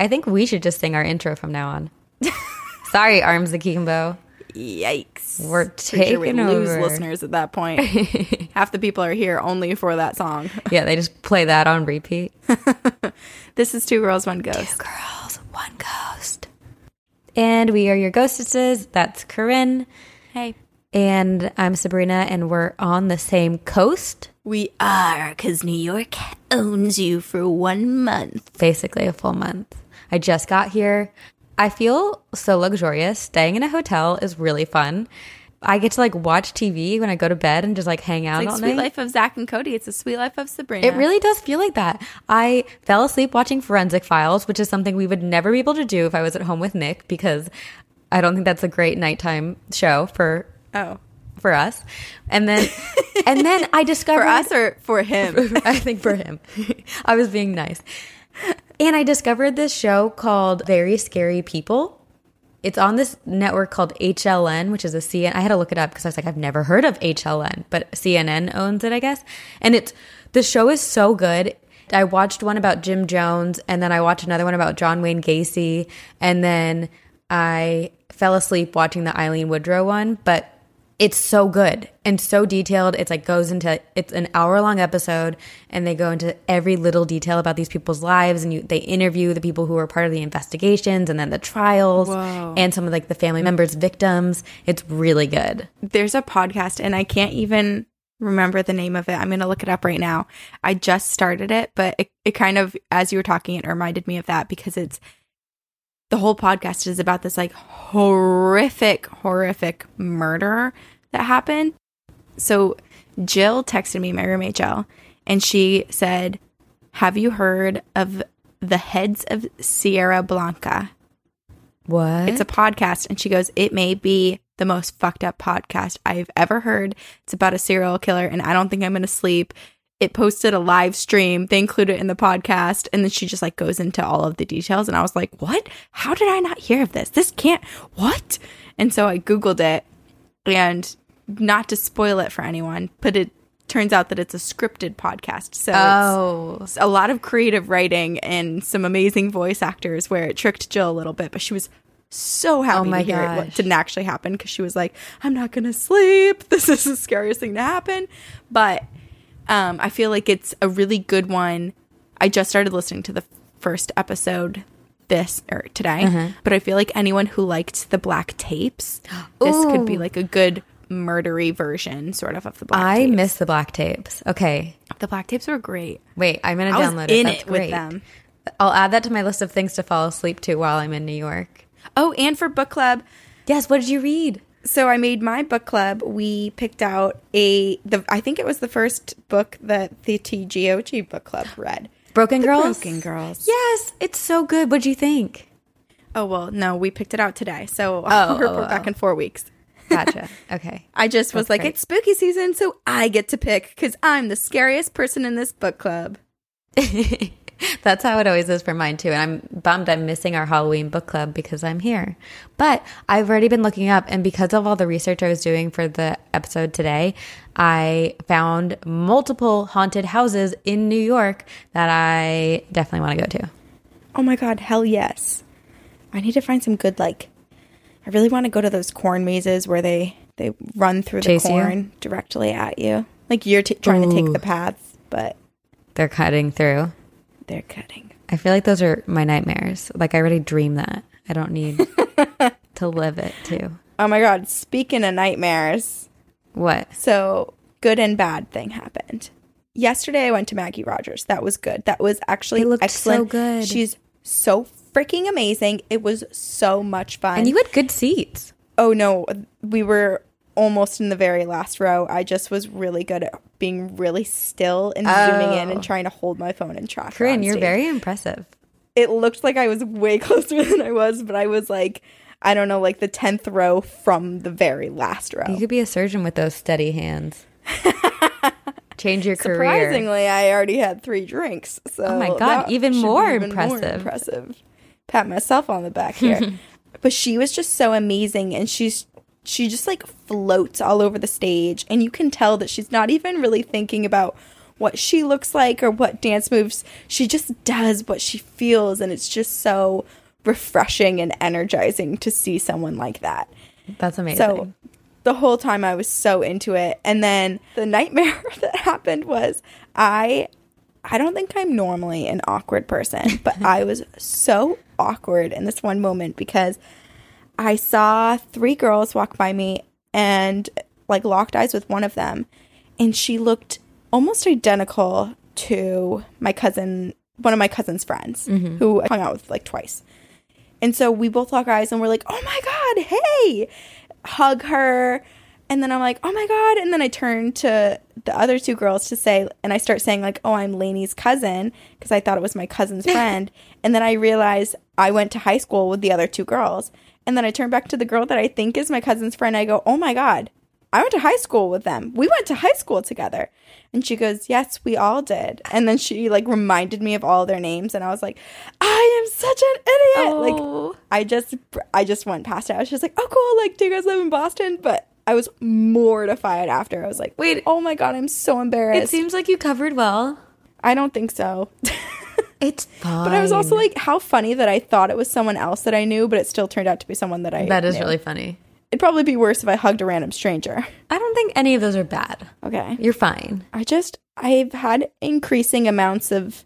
I think we should just sing our intro from now on. Sorry, Arms Akimbo. Yikes. We're Pretty sure we taking lose listeners at that point. Half the people are here only for that song. Yeah, they just play that on repeat. This is Two Girls, One Ghost. Two Girls, one ghost. And we are your ghostesses. That's Corinne. Hey. And I'm Sabrina, and we're on the same coast. We are, because New York owns you for one month. basically a full month. I just got here. I feel so luxurious. Staying in a hotel is really fun. I get to like watch TV when I go to bed and just like hang out Like all Sweet night. Life of Zack and Cody. It's a Sweet Life of Sabrina. It really does feel like that. I fell asleep watching Forensic Files, which is something we would never be able to do if I was at home with Nick because I don't think that's a great nighttime show for Oh. for us. And then and then I discovered For us or for him? I think for him. I was being nice. And I discovered this show called Very Scary People. It's on this network called HLN, which is a CNN. I had to look it up because I was like, I've never heard of HLN, but CNN owns it, I guess. And it's the show is so good. I watched one about Jim Jones, and then I watched another one about John Wayne Gacy, and then I fell asleep watching the Aileen Wuornos one, but it's so good and so detailed. It's like goes into it's an hour long episode and they go into every little detail about these people's lives and you they interview the people who were part of the investigations and then the trials Whoa. and some of like the family members victims. It's really good. There's a podcast, and I can't even remember the name of it. I'm going to look it up right now. I just started it, but it, it kind of, as you were talking, it reminded me of that because it's the whole podcast is about this like horrific, horrific murder that happened. So Jill texted me, my roommate Jill, and she said, Have you heard of the heads of Sierra Blanca? What? It's a podcast, and she goes, It may be the most fucked up podcast I've ever heard. It's about a serial killer, and I don't think I'm going to sleep. It posted a live stream. They include it in the podcast, and then she just like goes into all of the details. And I was like, What? How did I not hear of this? This can't, what? And so I Googled it, and not to spoil it for anyone, but it turns out that it's a scripted podcast. So it's, oh. a lot of creative writing and some amazing voice actors where it tricked Jill a little bit, but she was so happy Oh my to hear it didn't actually happen because she was like, I'm not gonna sleep. This is the scariest thing to happen. But um, I feel like it's a really good one. I just started listening to the first episode this or today, Mm-hmm. but I feel like anyone who liked the black tapes, this could be like a good murdery version, sort of, of the black I tapes. miss the black tapes. Okay. the black tapes were great. Wait, I'm gonna I download in it. That's it with great. them. I'll add that to my list of things to fall asleep to while I'm in New York. Oh, and for book club, Yes, what did you read? So I made my book club. We picked out a the I think it was the first book that the TGOG book club read. Broken The Girls? Broken Girls. Yes, it's so good. What'd you think? Oh well, no, we picked it out today, so Oh, I'll oh, report oh. back in four weeks. Gotcha. okay. I just was like, great. it's spooky season, so I get to pick because I'm the scariest person in this book club. That's how it always is for mine too. And I'm bummed I'm missing our Halloween book club because I'm here. But I've already been looking up, and because of all the research I was doing for the episode today, I found multiple haunted houses in New York that I definitely want to go to. Oh my god, hell yes! I need to find some good like. I really want to go to those corn mazes where they they run through Chase the you? corn directly at you, like you're t- trying to take the paths, but They're cutting through. They're cutting. I feel like those are my nightmares. Like I already dream that. I don't need to live it too. Oh my god, speaking of nightmares, What? so good and bad thing happened. Yesterday I went to Maggie Rogers. That was good. That was actually excellent. so good. She's so freaking amazing. It was so much fun. And you had good seats. oh no, we were almost in the very last row. I just was really good at being really still and zooming in Oh. and trying to hold my phone and track. Corinne, you're very impressive. It looked like I was way closer than I was, but I was like, I don't know, like the tenth row from the very last row. You could be a surgeon with those steady hands. Change your career. Surprisingly, I already had three drinks. So Oh my God, even more even impressive. impressive. Pat myself on the back here. but she was just so amazing, and she's she just like floats all over the stage, and you can tell that she's not even really thinking about what she looks like or what dance moves. She just does what she feels. And it's just so refreshing and energizing to see someone like that. That's amazing. So the whole time I was so into it. And then the nightmare that happened was I I don't think I'm normally an awkward person, but I was so awkward in this one moment because I saw three girls walk by me and like locked eyes with one of them and she looked almost identical to my cousin one of my cousin's friends mm-hmm. who I hung out with like twice. And so we both lock eyes and we're like, "Oh my god, hey!" Hug her. And then I'm like, "Oh my god." And then I turn to the other two girls to say and I start saying like, "Oh, I'm Lainey's cousin" because I thought it was my cousin's friend. and then I realize I went to high school with the other two girls. And then I turn back to the girl that I think is my cousin's friend. I go, "Oh my god. I went to high school with them. We went to high school together." And she goes, "Yes, we all did." And then she like reminded me of all their names and I was like, "I am such an idiot." Like Oh. I just I just went past it. I was just like, "Oh cool, like do you guys live in Boston?" But I was mortified after. I was like, Wait. oh my god, I'm so embarrassed." it seems like you covered well. I don't think so. It's fine. but I was also like, how funny that I thought it was someone else that I knew, but it still turned out to be someone that I that is knew. really funny. It'd probably be worse if I hugged a random stranger. I don't think any of those are bad. Okay. You're fine. I just I've had increasing amounts of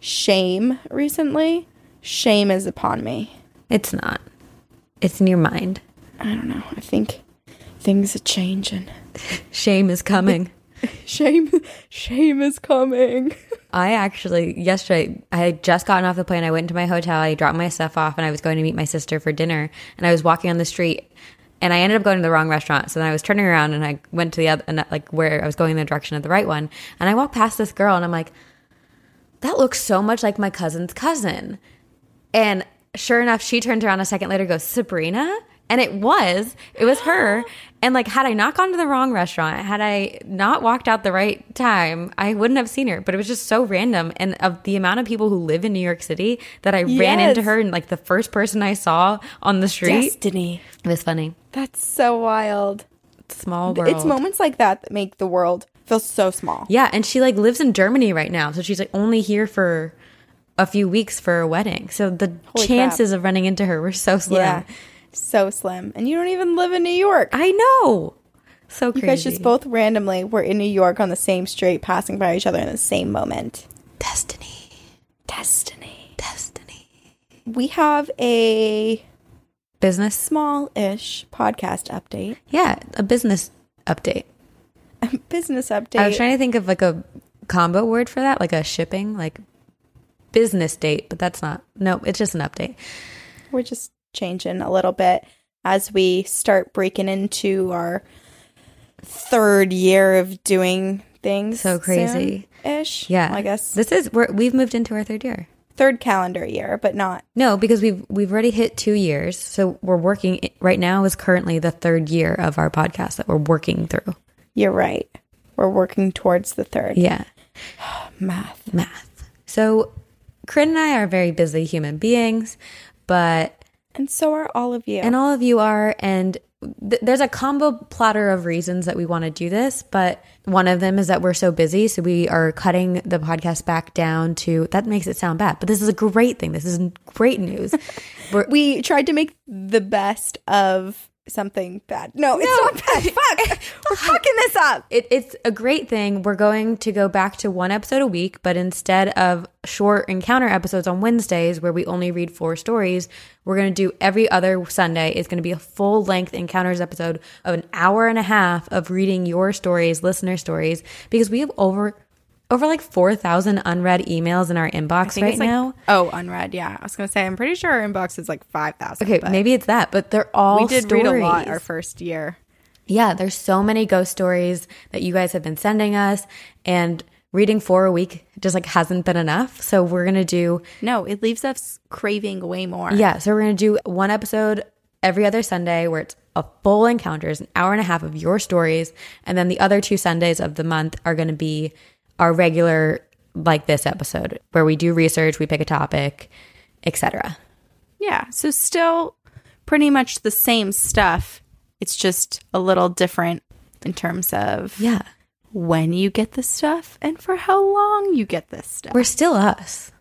shame recently. Shame is upon me. It's not. It's in your mind. I don't know. I think things are changing. Shame is coming. Shame shame is coming. I actually yesterday I had just gotten off the plane. I went into my hotel. I dropped my stuff off, and I was going to meet my sister for dinner. And I was walking on the street, and I ended up going to the wrong restaurant. So then I was turning around, and I went to the other, and, uh, like where I was going in the direction of the right one. And I walked past this girl, and I'm like, that looks so much like my cousin's cousin. And sure enough, she turned around a second later, goes Sabrina. And it was, it was her. And like, had I not gone to the wrong restaurant, had I not walked out the right time, I wouldn't have seen her. But it was just so random. And of the amount of people who live in New York City that I ran into her and like the first person I saw on the street, Destiny. it was funny. That's so wild. Small world. It's moments like that that make the world feel so small. Yeah, and she like lives in Germany right now, so she's like only here for a few weeks for a wedding. So the Holy chances of running into her were so slim. Yeah. So slim. And you don't even live in New York. I know. So You guys just both randomly were in New York on the same street, passing by each other in the same moment. destiny, Destiny. destiny. We have a Business. small ish podcast update, Yeah, a business update. A business update. I was trying to think of like a combo word for that, like a shipping, like business date, but that's not. No, it's just an update. We're just changing a little bit as we start breaking into our third year of doing things. So crazy. Ish. Yeah, I guess this is we're, we've moved into our third year. third calendar year, but not No, because we've we've already hit two years, so we're working right now. Is currently the third year of our podcast that we're working through. You're right. We're working towards the third. Yeah, Math. math. So, Corinne and I are very busy human beings, but And so are all of you. and all of you are and th- there's a combo platter of reasons that we want to do this but one of them is that we're so busy so we are cutting the podcast back down to that makes it sound bad but this is a great thing this is great news we tried to make the best of something bad. No, it's not bad. Fuck. We're fucking this up. it, it's a great thing we're going to go back to one episode a week but instead of short encounter episodes on wednesdays where we only read four stories we're going to do every other sunday it's going to be a full length encounters episode of an hour and a half of reading your stories listener stories because we have over over like 4000 unread emails in our inbox right like, now Oh, unread. Yeah, I was gonna say. I'm pretty sure our inbox is like five thousand. okay maybe it's that but they're all we did stories. read a lot our first year. Yeah, there's so many ghost stories that you guys have been sending us and reading four a week just like hasn't been enough. So we're going to do No, it leaves us craving way more. yeah, so we're going to do one episode every other Sunday where it's a full encounters, an hour and a half of your stories, and then the other two Sundays of the month are going to be our regular like this episode where we do research, we pick a topic, etc. Yeah. So still pretty much the same stuff. It's just a little different in terms of Yeah. when you get the stuff and for how long you get this stuff. We're still us.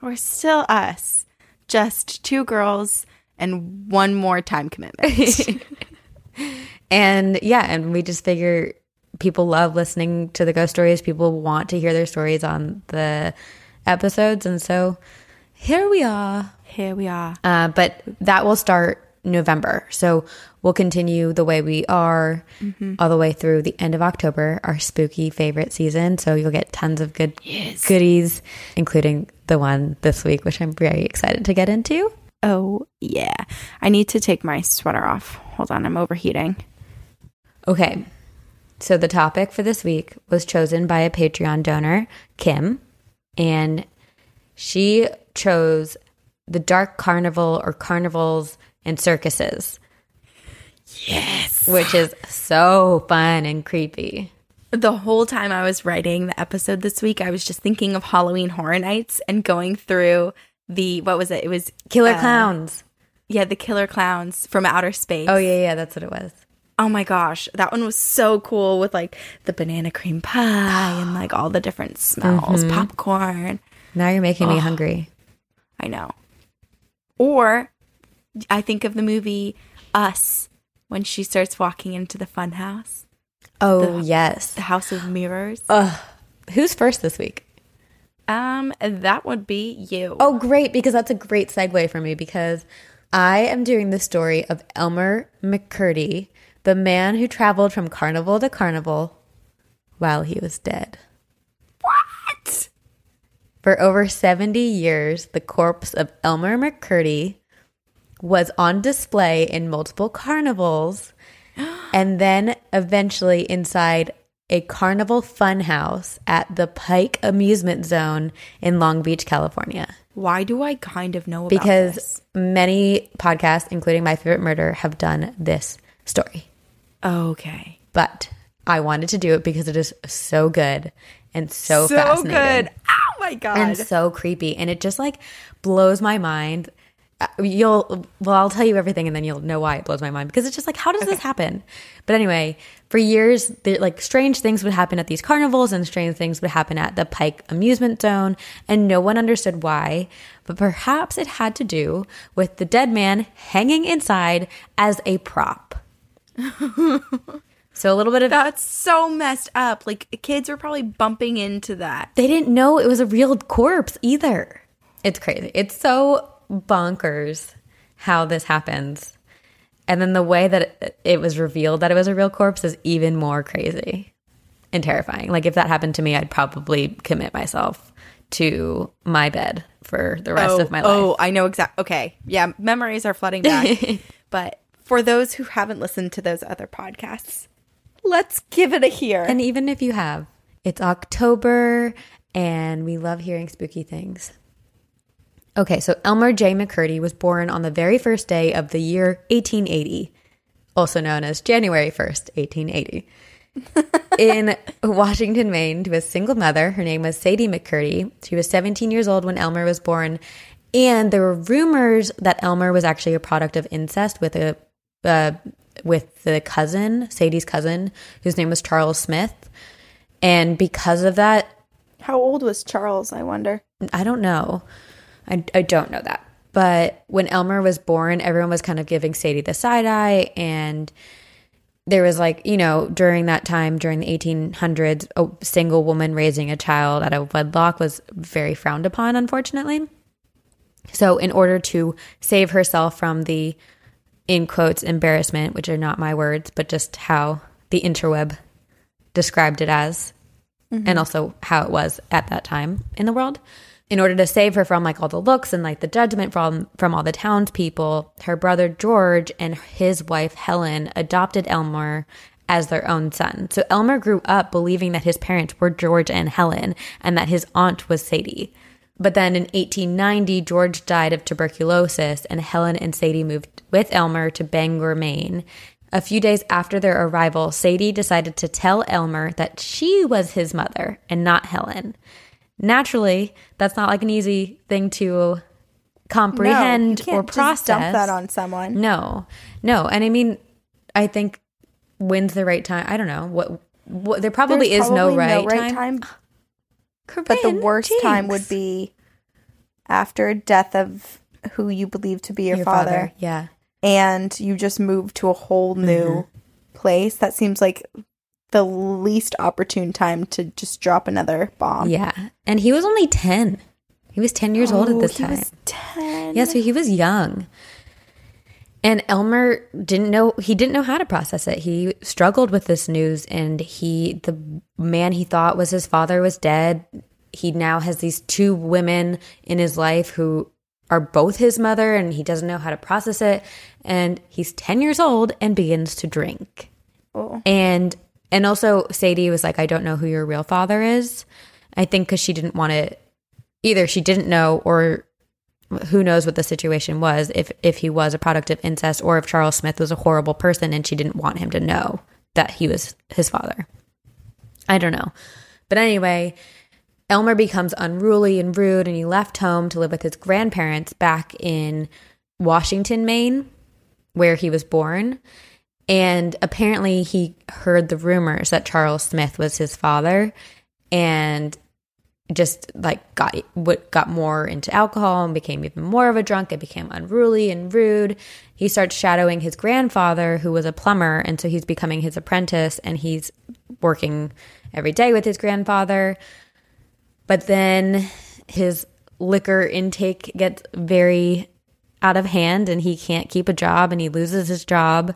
We're still us, just two girls and one more time commitment. And yeah, and we just figure people love listening to the ghost stories. People want to hear their stories on the episodes. And so here we are. Here we are. Uh, but that will start November. So we'll continue the way we are all the way through the end of October, our spooky favorite season. So you'll get tons of good goodies, including the one this week, which I'm very excited to get into. Oh, yeah. I need to take my sweater off. Hold on, I'm overheating. Okay. So the topic for this week was chosen by a Patreon donor, Kim, and she chose the dark carnival or carnivals and circuses. Yes. which is so fun and creepy. The whole time I was writing the episode this week, I was just thinking of Halloween Horror Nights and going through the, what was it? It was Killer uh, clowns. Yeah, the killer clowns from outer space. Oh yeah, yeah, that's what it was. Oh my gosh, that one was so cool with like the banana cream pie and like all the different smells, popcorn. Now you're making me hungry. I know. Or I think of the movie Us when she starts walking into the fun house, Oh yes. the house of mirrors. Ugh. Who's first this week? Um, that would be you. Oh great, because that's a great segue for me because I am doing the story of Elmer McCurdy, the man who traveled from carnival to carnival while he was dead. what? For over 70 years, the corpse of Elmer McCurdy was on display in multiple carnivals and then eventually inside a carnival funhouse at the Pike Amusement Zone in Long Beach, California. Why do I kind of know about Because this? many podcasts, including My Favorite Murder, have done this story. Okay. But I wanted to do it because it is so good and so, So fascinating. good. Oh my god. and so creepy and it just like blows my mind Uh, you'll well i'll tell you everything and then you'll know why it blows my mind because it's just like how does this happen but anyway for years there, like strange things would happen at these carnivals and strange things would happen at the pike amusement zone and no one understood why but perhaps it had to do with the dead man hanging inside as a prop so a little bit of That's so messed up. Like kids were probably bumping into that. they didn't know it was a real corpse either. It's crazy. It's so bonkers how this happens. And then the way that it, it was revealed that it was a real corpse is even more crazy and terrifying. Like if that happened to me, I'd probably commit myself to my bed for the rest oh, of my oh, life. Oh, I know exactly. Okay. Yeah, memories are flooding back. but for those who haven't listened to those other podcasts, let's give it a hear. And even if you have, it's October and we love hearing spooky things. Okay, so Elmer J. McCurdy was born on the very first day of the year 1880, also known as January 1st, 1880, in Washington, Maine, to a single mother. Her name was Sadie McCurdy. She was 17 years old when Elmer was born. And there were rumors that Elmer was actually a product of incest with a uh, with the cousin, Sadie's cousin, whose name was Charles Smith. And because of that, How old was Charles, I wonder? I don't know. I, I don't know that. But when Elmer was born, everyone was kind of giving Sadie the side eye. And there was like, you know, during that time, during the 1800s, a single woman raising a child out of wedlock was very frowned upon, unfortunately. So, in order to save herself from the, in quotes, embarrassment, which are not my words, but just how the interweb described it as, mm-hmm. and also how it was at that time in the world. In order to save her from like all the looks and like the judgment from from all the townspeople, her brother George and his wife Helen adopted Elmer as their own son. So Elmer grew up believing that his parents were George and Helen and that his aunt was Sadie. But then in 1890, George died of tuberculosis, and Helen and Sadie moved with Elmer to Bangor, Maine. A few days after their arrival, Sadie decided to tell Elmer that she was his mother and not Helen. Naturally, that's not like an easy thing to comprehend can't or process. dump that on someone. No, no. And I mean, I think when's the right time? I don't know. What w- there probably There's is no probably right, time. But the worst time would be after death of who you believe to be your, your father, father. Yeah. and you just move to a whole new Mm-hmm. place. That seems like the least opportune time to just drop another bomb. Yeah. And he was only 10. He was 10 years old at Oh, this he time. was ten. Yeah, so he was young. And Elmer didn't know he didn't know how to process it. He struggled with this news and he the man he thought was his father was dead. He now has these two women in his life who are both his mother and he doesn't know how to process it and he's 10 years old and begins to drink. Oh. And and also Sadie was like I don't know who your real father is. I think cuz she didn't want to either she didn't know or who knows what the situation was if if he was a product of incest or if Charles Smith was a horrible person and she didn't want him to know that he was his father. I don't know. But anyway, Elmer becomes unruly and rude and he left home to live with his grandparents back in Washington, Maine, where he was born. And apparently he heard the rumors that Charles Smith was his father and just like got what got more into alcohol and became even more of a drunk and became unruly and rude. He starts shadowing his grandfather who was a plumber and so he's becoming his apprentice and he's working every day with his grandfather. But then his liquor intake gets very out of hand and he can't keep a job and he loses his job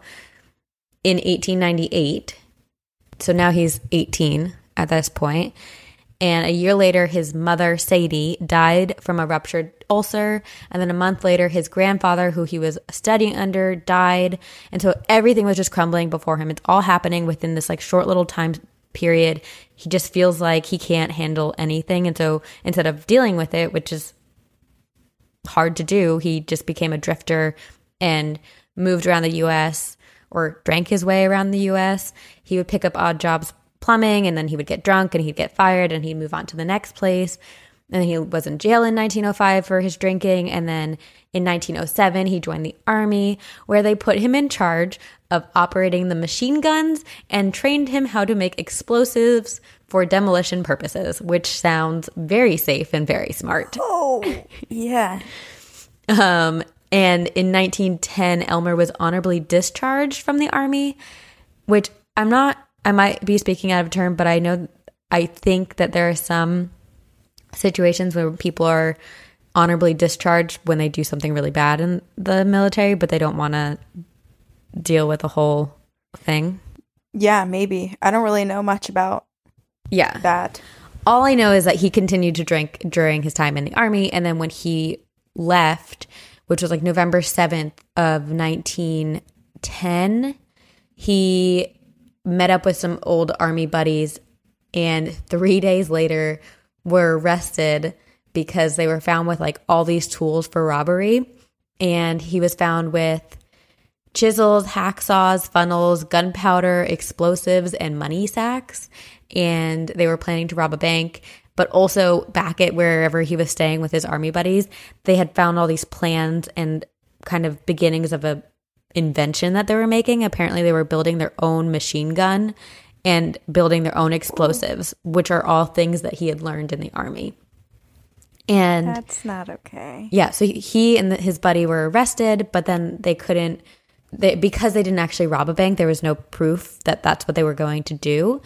in 1898. So now he's 18 at this point. And a year later, his mother, Sadie, died from a ruptured ulcer. And then a month later, his grandfather, who he was studying under, died. And so everything was just crumbling before him. It's all happening within this like short little time period. He just feels like he can't handle anything. And so instead of dealing with it, which is hard to do, he just became a drifter and moved around the US or drank his way around the US. He would pick up odd jobs plumbing and then he would get drunk and he'd get fired and he'd move on to the next place. And he was in jail in 1905 for his drinking. And then in 1907, he joined the army, where they put him in charge of operating the machine guns and trained him how to make explosives for demolition purposes, which sounds very safe and very smart. Oh, yeah. Um, and in 1910, Elmer was honorably discharged from the army, which I'm not, I might be speaking out of turn, but I know, I think that there are some situations where people are honorably discharged when they do something really bad in the military, but they don't want to deal with the whole thing. Yeah, maybe. I don't really know much about Yeah. that. All I know is that he continued to drink during his time in the army. And then when he left, which was like November 7th of 1910, he met up with some old army buddies and three days later were arrested because they were found with like all these tools for robbery. And he was found with chisels, hacksaws, funnels, gunpowder, explosives, and money sacks. And they were planning to rob a bank. But also back at wherever he was staying with his army buddies, they had found all these plans and kind of beginnings of a invention that they were making. Apparently, they were building their own machine gun and building their own explosives, which are all things that he had learned in the army. And That's not okay. yeah, so he and his buddy were arrested, but then they couldn't they because they didn't actually rob a bank, there was no proof that that's what they were going to do.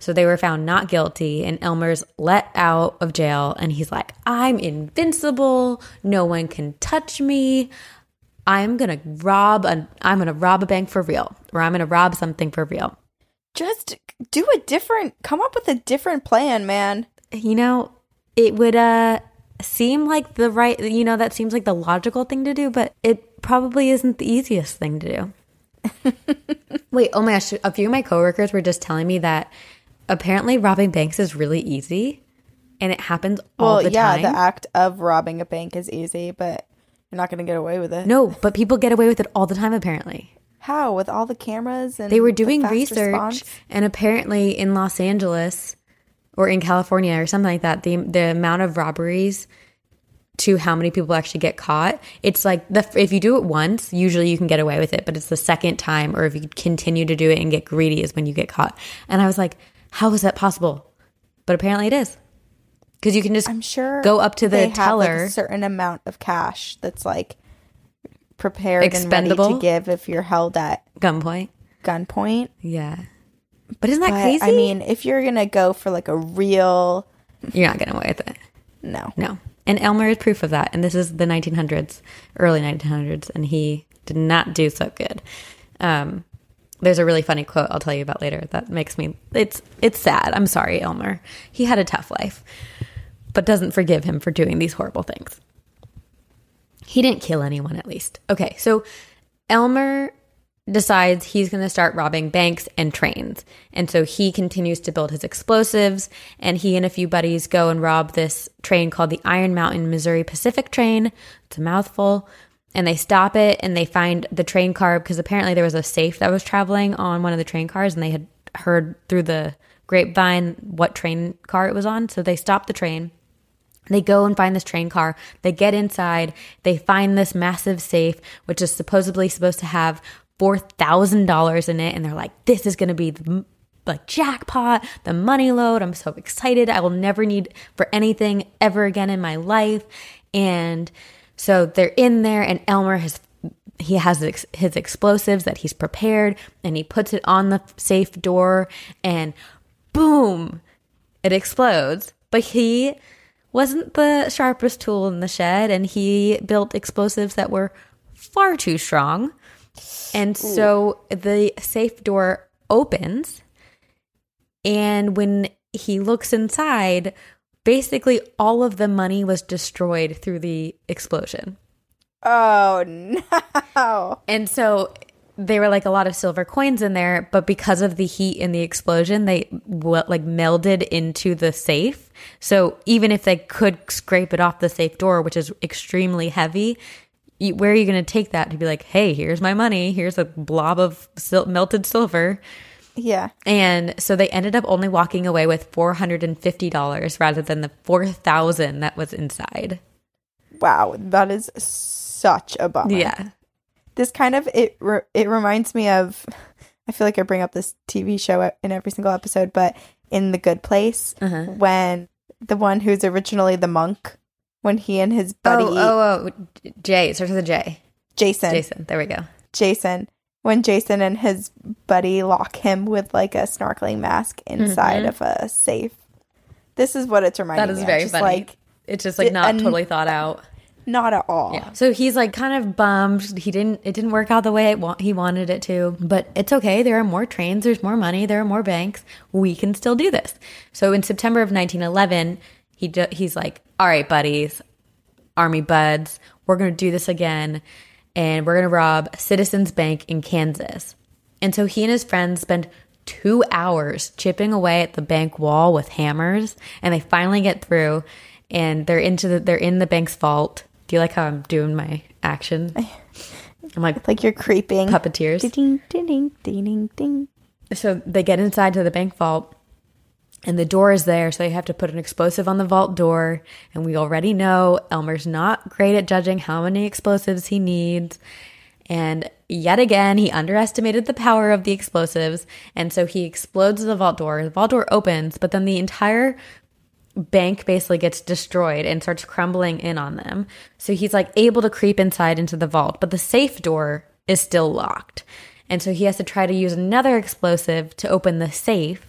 So they were found not guilty and Elmer's let out of jail and he's like, "I'm invincible. No one can touch me. I'm going to rob a I'm going to rob a bank for real or I'm going to rob something for real." Just do a different, come up with a different plan, man. You know, it would uh seem like the right you know that seems like the logical thing to do but it probably isn't the easiest thing to do wait oh my gosh a few of my coworkers were just telling me that apparently robbing banks is really easy and it happens all Well, the yeah, time Yeah, the act of robbing a bank is easy, but you're not going to get away with it. no but people get away with it all the time apparently How? With all the cameras and they were doing research response? and apparently in Los Angeles or in California or something like that the the amount of robberies to how many people actually get caught. It's like the if you do it once, usually you can get away with it, but it's the second time or if you continue to do it and get greedy is when you get caught. And I was like, how is that possible? But apparently it is. Cuz you can just I'm sure go up to the they have, like, teller. a certain amount of cash that's like prepared and ready Expendable? to give if you're held at gunpoint. gunpoint. Yeah. But isn't that But, crazy? I mean, if you're gonna go for like a real you're not getting away with it. no, No. And Elmer is proof of that. And this is the 1900s, early 1900s, and he did not do so good. Um, there's a really funny quote I'll tell you about later that makes me it's it's sad. I'm sorry, Elmer. He had a tough life, but doesn't forgive him for doing these horrible things. He didn't kill anyone at least. Okay, so Elmer decides he's going to start robbing banks and trains. And so he continues to build his explosives and he and a few buddies go and rob this train called the Iron Mountain Missouri Pacific train. It's a mouthful. And they stop it and they find the train car because apparently there was a safe that was traveling on one of the train cars and they had heard through the grapevine what train car it was on. So they stop the train. They go and find this train car. They get inside. They find this massive safe, which is supposedly supposed to have $4,000 in it. And they're like, this is going to be the jackpot, the money load. I'm so excited. I will never need for anything ever again in my life. And so they're in there and Elmer has he has his explosives that he's prepared and he puts it on the safe door and boom, it explodes. But he wasn't the sharpest tool in the shed and he built explosives that were far too strong. And so the safe door opens and when he looks inside, basically all of the money was destroyed through the explosion. Oh no! And so there were like a lot of silver coins in there, but because of the heat and the explosion, they w- like melded into the safe. So even if they could scrape it off the safe door, which is extremely heavy, you, where are you going to take that to be like, hey, here's my money, here's a blob of sil- melted silver? Yeah, And so they ended up only walking away with $450 rather than the 4000 that was inside. wow, that is such a bummer. Yeah. This kind of it re- it reminds me of I feel like I bring up this TV show in every single episode, but in The Good Place Uh-huh. when the one who's originally the monk when he and his buddy Oh, oh, oh, Jay. It starts with a J. Jason Jason. There we go. Jason when Jason and his buddy lock him with like a snorkeling mask inside of a safe. This is what it's reminding Mm-hmm. That is me of, very just funny. like It's just like not and- totally thought out. Not at all. Yeah. So he's like kind of bummed. He didn't. It didn't work out the way wa- he wanted it to. But it's okay. There are more trains. There's more money. There are more banks. We can still do this. So in September of 1911, he do, he's like, "All right, buddies, army buds, we're gonna do this again, and we're gonna rob Citizens Bank in Kansas." And so he and his friends spend two hours chipping away at the bank wall with hammers, and they finally get through. And they're into the they're in the bank's vault. Do you like how I'm doing my action? I'm like Like you're creeping. puppeteers. Ding ding ding ding ding. So they get inside to the bank vault and the door is there. So they have to put an explosive on the vault door. And we already know Elmer's not great at judging how many explosives he needs. And yet again, he underestimated the power of the explosives. And so he explodes the vault door. The vault door opens, but then the entire bank basically gets destroyed and starts crumbling in on them. So he's like able to creep inside into the vault, but the safe door is still locked. And so he has to try to use another explosive to open the safe,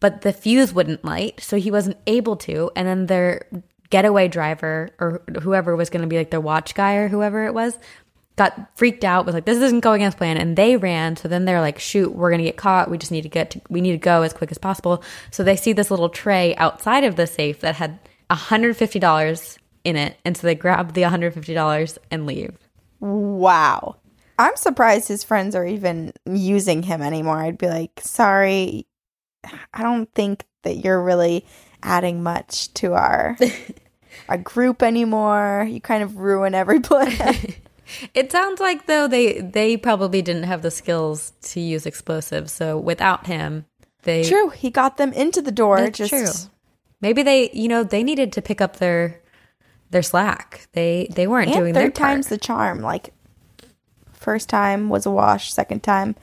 but the fuse wouldn't light, so he wasn't able to. And then their getaway driver or whoever was going to be like their watch guy or whoever it was got freaked out was like this isn't going as planned and they ran so then they're like shoot we're going to get caught we just need to get to, we need to go as quick as possible so they see this little tray outside of the safe that had $150 in it and so they grab the $150 and leave Wow. I'm surprised his friends are even using him anymore. I'd be like, sorry, I don't think that you're really adding much to our our group anymore. You kind of ruin every plan. It sounds like though they they probably didn't have the skills to use explosives. So without him, they True, he got them into the door. That's just true. Maybe they, you know, they needed to pick up their they're slack. They they weren't doing third their part. time's the charm. Like first time was a wash, second time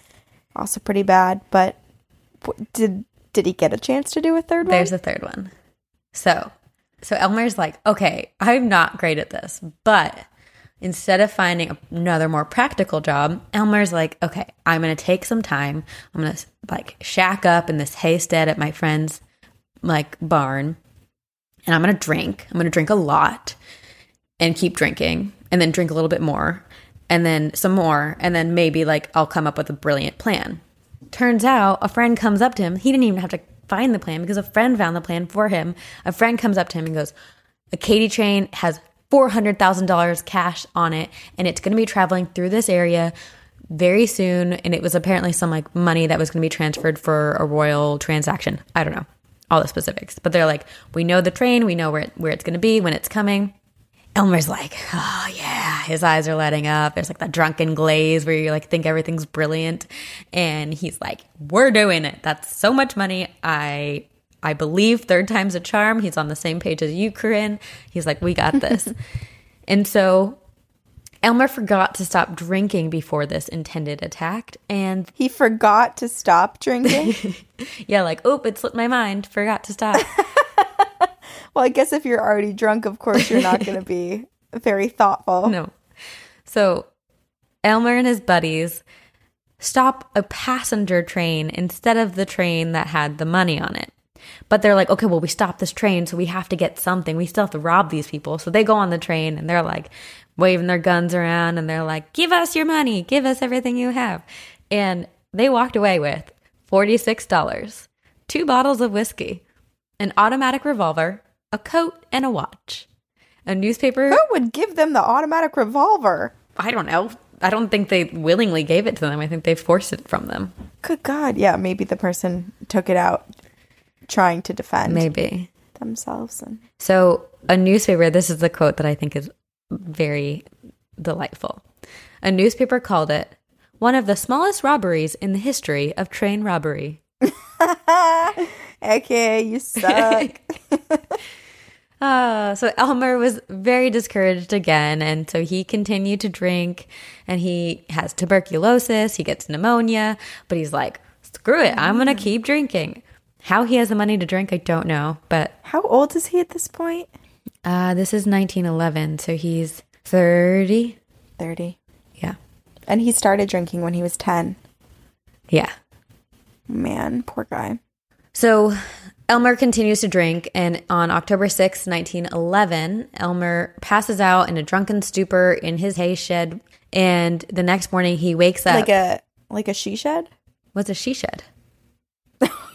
also pretty bad. But did did he get a chance to do a third one? There's a third one. So, so Elmer's like, okay, I'm not great at this, but instead of finding another more practical job, Elmer's like, okay, I'm gonna take some time. I'm gonna like shack up in this haystead at my friend's like barn, and I'm gonna drink. I'm gonna drink a lot and keep drinking, and then drink a little bit more, and then some more, and then maybe like I'll come up with a brilliant plan. Turns out a friend comes up to him. He didn't even have to find the plan because a friend found the plan for him. A friend comes up to him and goes, A Katy train has $400,000 cash on it, and it's going to be traveling through this area very soon. And it was apparently some like money that was going to be transferred for a royal transaction. I don't know all the specifics, but they're like, We know the train, we know where, it, where it's going to be, when it's coming. Elmer's like, oh yeah, his eyes are lighting up. There's like that drunken glaze where you like think everything's brilliant, and he's like, "We're doing it. That's so much money. I I believe third time's a charm. He's on the same page as you, Corinne. He's like, we got this. and so Elmer forgot to stop drinking before this intended attack, and He forgot to stop drinking. yeah, like, oop, it slipped my mind. Forgot to stop. well, I guess if you're already drunk, of course you're not going to be very thoughtful. No. So Elmer and his buddies stop a passenger train instead of the train that had the money on it. But they're like, okay, well, we stopped this train, so we have to get something. We still have to rob these people. So they go on the train and they're like waving their guns around and they're like, give us your money, give us everything you have. And they walked away with $46, two bottles of whiskey, an automatic revolver, a coat, and a watch. A newspaper. Who would give them the automatic revolver? I don't know. I don't think they willingly gave it to them. I think they forced it from them. Good God. Yeah, maybe the person took it out trying to defend Maybe. themselves. And So, a newspaper, this is the quote that I think is very delightful. A newspaper called it one of the smallest robberies in the history of train robbery. okay, you suck. Uh, so Elmer was very discouraged again, and so he continued to drink, and he has tuberculosis, he gets pneumonia, but he's like, screw it, I'm gonna keep drinking. How he has the money to drink, I don't know, but How old is he at this point? uh, this is 1911, so he's 30. 30. Yeah, And he started drinking when he was 10. yeah. Man, poor guy. So Elmer continues to drink, and on October sixth, 1911, Elmer passes out in a drunken stupor in his hay shed. And the next morning, he wakes up. Like a like a she shed? What's a she shed?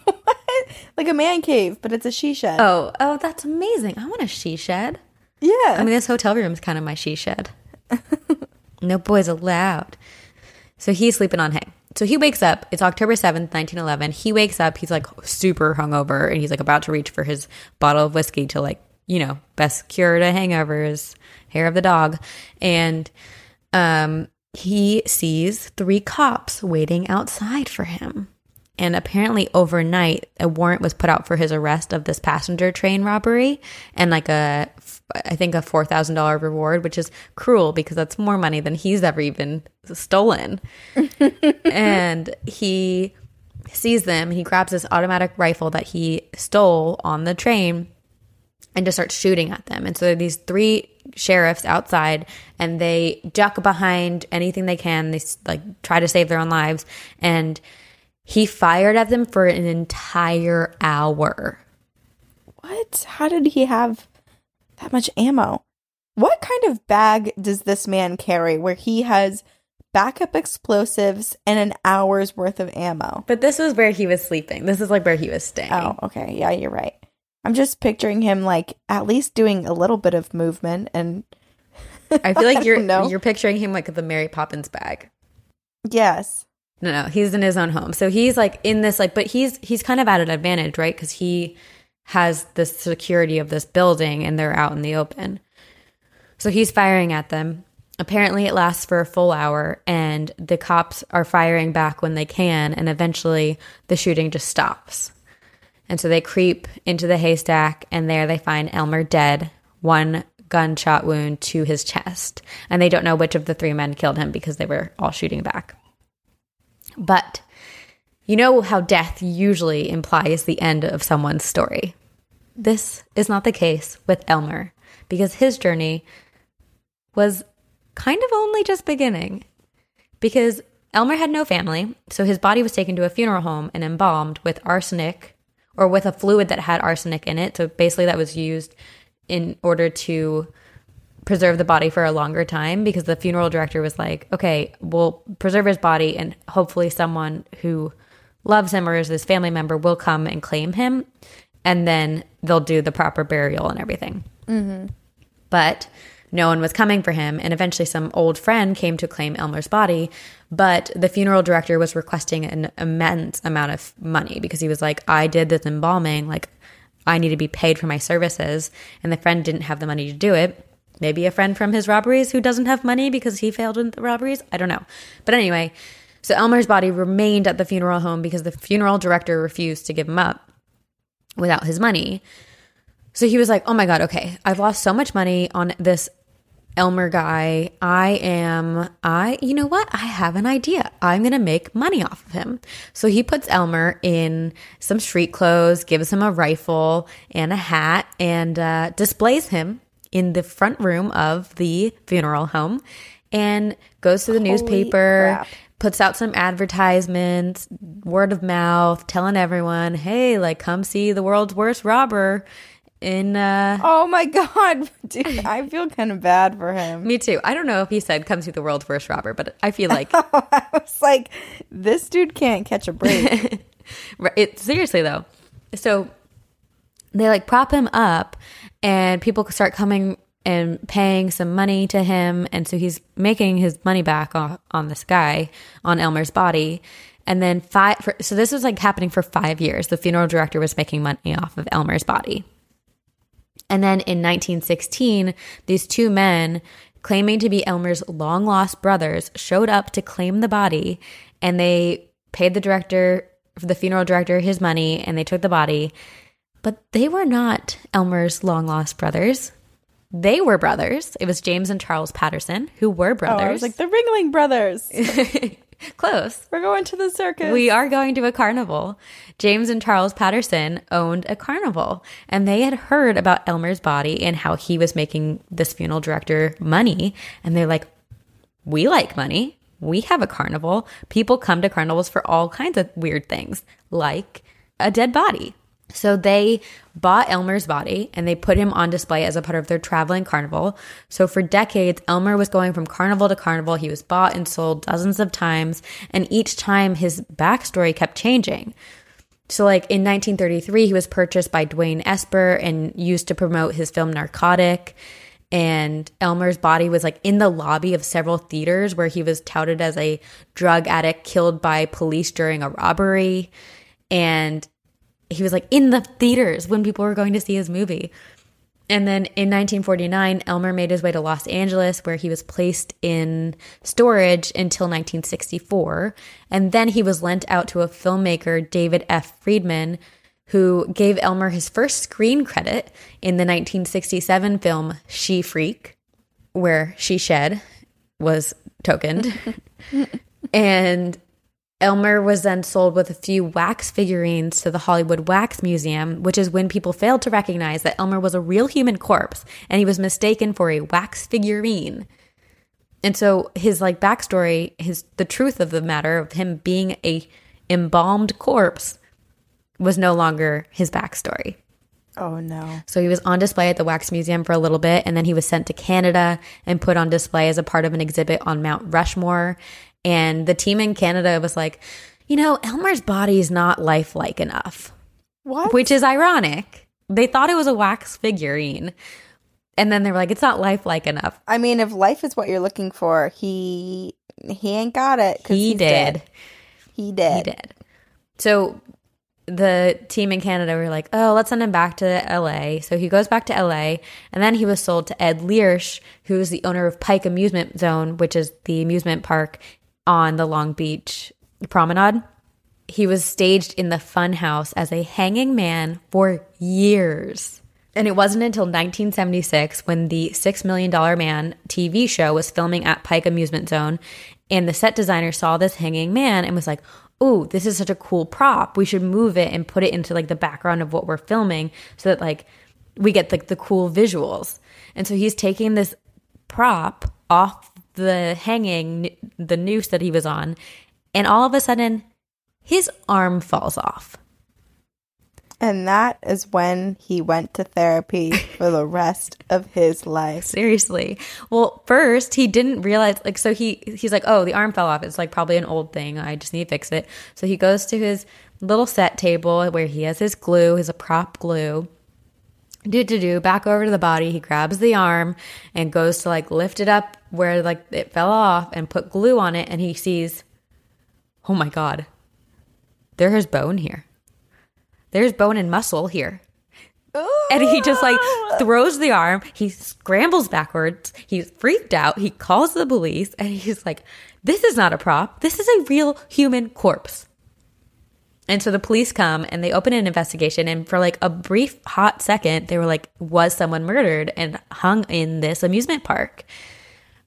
like a man cave, but it's a she shed. Oh, oh, that's amazing. I want a she shed. yeah. I mean, this hotel room is kind of my she shed. no boys allowed. So he's sleeping on hay. So he wakes up. It's October 7th, 1911. He wakes up. He's like super hungover and he's like about to reach for his bottle of whiskey to like, you know, best cure to hangovers, hair of the dog. And um, he sees three cops waiting outside for him. And apparently, overnight, a warrant was put out for his arrest of this passenger train robbery and like a, I think, a $4,000 reward, which is cruel because that's more money than he's ever even stolen. and he sees them and he grabs this automatic rifle that he stole on the train and just starts shooting at them. And so there are these three sheriffs outside and they duck behind anything they can. They like try to save their own lives. And he fired at them for an entire hour. What? How did he have that much ammo? What kind of bag does this man carry where he has backup explosives and an hour's worth of ammo? But this was where he was sleeping. This is like where he was staying. Oh, okay. Yeah, you're right. I'm just picturing him like at least doing a little bit of movement and I feel like you're know. you're picturing him like the Mary Poppins bag. yes. No, no, he's in his own home. So he's like in this like but he's he's kind of at an advantage, right? Cuz he has the security of this building and they're out in the open. So he's firing at them. Apparently it lasts for a full hour and the cops are firing back when they can and eventually the shooting just stops. And so they creep into the haystack and there they find Elmer dead, one gunshot wound to his chest. And they don't know which of the three men killed him because they were all shooting back. But you know how death usually implies the end of someone's story. This is not the case with Elmer because his journey was kind of only just beginning. Because Elmer had no family, so his body was taken to a funeral home and embalmed with arsenic or with a fluid that had arsenic in it. So basically, that was used in order to preserve the body for a longer time because the funeral director was like, okay, we'll preserve his body and hopefully someone who loves him or is his family member will come and claim him and then they'll do the proper burial and everything. Mm-hmm. But no one was coming for him, and eventually some old friend came to claim Elmer's body. But the funeral director was requesting an immense amount of money because he was like, I did this embalming, like, I need to be paid for my services. And the friend didn't have the money to do it. Maybe a friend from his robberies who doesn't have money because he failed in the robberies. I don't know. But anyway, so Elmer's body remained at the funeral home because the funeral director refused to give him up without his money. So he was like, oh my God, okay, I've lost so much money on this Elmer guy. I am, I, you know what? I have an idea. I'm going to make money off of him. So he puts Elmer in some street clothes, gives him a rifle and a hat, and uh, displays him in the front room of the funeral home and goes to the Holy newspaper. crap. Puts out some advertisements, word of mouth, telling everyone, hey, like, come see the world's worst robber in uh Oh my god, dude! I feel kind of bad for him. Me too. I don't know if he said come see the world's worst robber, but I feel like I was like, this dude can't catch a break. it seriously though. So they like prop him up and people start coming and paying some money to him and so he's making his money back on, this guy on Elmer's body. And then five for, so this was like happening for 5 years. The funeral director was making money off of Elmer's body. And then in 1916, these two men claiming to be Elmer's long lost brothers showed up to claim the body and they paid the director, the funeral director, his money and they took the body. But they were not Elmer's long lost brothers. They were brothers. It was James and Charles Patterson who were oh, brothers. I was like the Ringling Brothers. Close. We're going to the circus. We are going to a carnival. James and Charles Patterson owned a carnival and they had heard about Elmer's body and how he was making this funeral director money. And they're like, we like money. We have a carnival. People come to carnivals for all kinds of weird things, like a dead body. So they bought Elmer's body and they put him on display as a part of their traveling carnival. So for decades, Elmer was going from carnival to carnival. He was bought and sold dozens of times, and each time his backstory kept changing. So, like in 1933, he was purchased by Dwain Esper and used to promote his film Narcotic. And Elmer's body was like in the lobby of several theaters where he was touted as a drug addict killed by police during a robbery. And he was like in the theaters when people were going to see his movie. And then in 1949, Elmer made his way to Los Angeles, where he was placed in storage until 1964. And then he was lent out to a filmmaker, David F. Friedman, who gave Elmer his first screen credit in the 1967 film She Freak, where She Shed was tokened. and Elmer was then sold with a few wax figurines to the Hollywood Wax Museum, which is when people failed to recognize that Elmer was a real human corpse and he was mistaken for a wax figurine. And so his like backstory, his the truth of the matter of him being a embalmed corpse was no longer his backstory. oh no. So he was on display at the Wax Museum for a little bit, and then he was sent to Canada and put on display as a part of an exhibit on Mount Rushmore. And the team in Canada was like, you know, Elmer's body is not lifelike enough, What? which is ironic. They thought it was a wax figurine. And then they were like, it's not lifelike enough. I mean, if life is what you're looking for, he he ain't got it. He did. dead. He did. He did. So the team in Canada were like, oh, let's send him back to LA. So he goes back to LA, and then he was sold to Ed Learsh, who is the owner of Pike Amusement Zone, which is the amusement park on the Long Beach promenade. He was staged in the fun house as a hanging man for years. And it wasn't until 1976 when the $6 million Man TV show was filming at Pike Amusement Zone. And the set designer saw this hanging man and was like, oh, this is such a cool prop. We should move it and put it into like the background of what we're filming so that like we get like the cool visuals. And so he's taking this prop off the hanging, the noose that he was on. And all of a sudden, his arm falls off. And that is when he went to therapy for the rest of his life. Seriously. Well, first he didn't realize like so he he's like, "Oh, the arm fell off. It's like probably an old thing. I just need to fix it." So he goes to his little set table where he has his glue, his prop glue. Do do do back over to the body. He grabs the arm and goes to like lift it up where like it fell off and put glue on it and he sees Oh my god. There is bone here there's bone and muscle here. And he just like throws the arm. He scrambles backwards. He's freaked out. He calls the police and he's like, This is not a prop. This is a real human corpse. And so the police come and they open an investigation. And for like a brief, hot second, they were like, Was someone murdered and hung in this amusement park?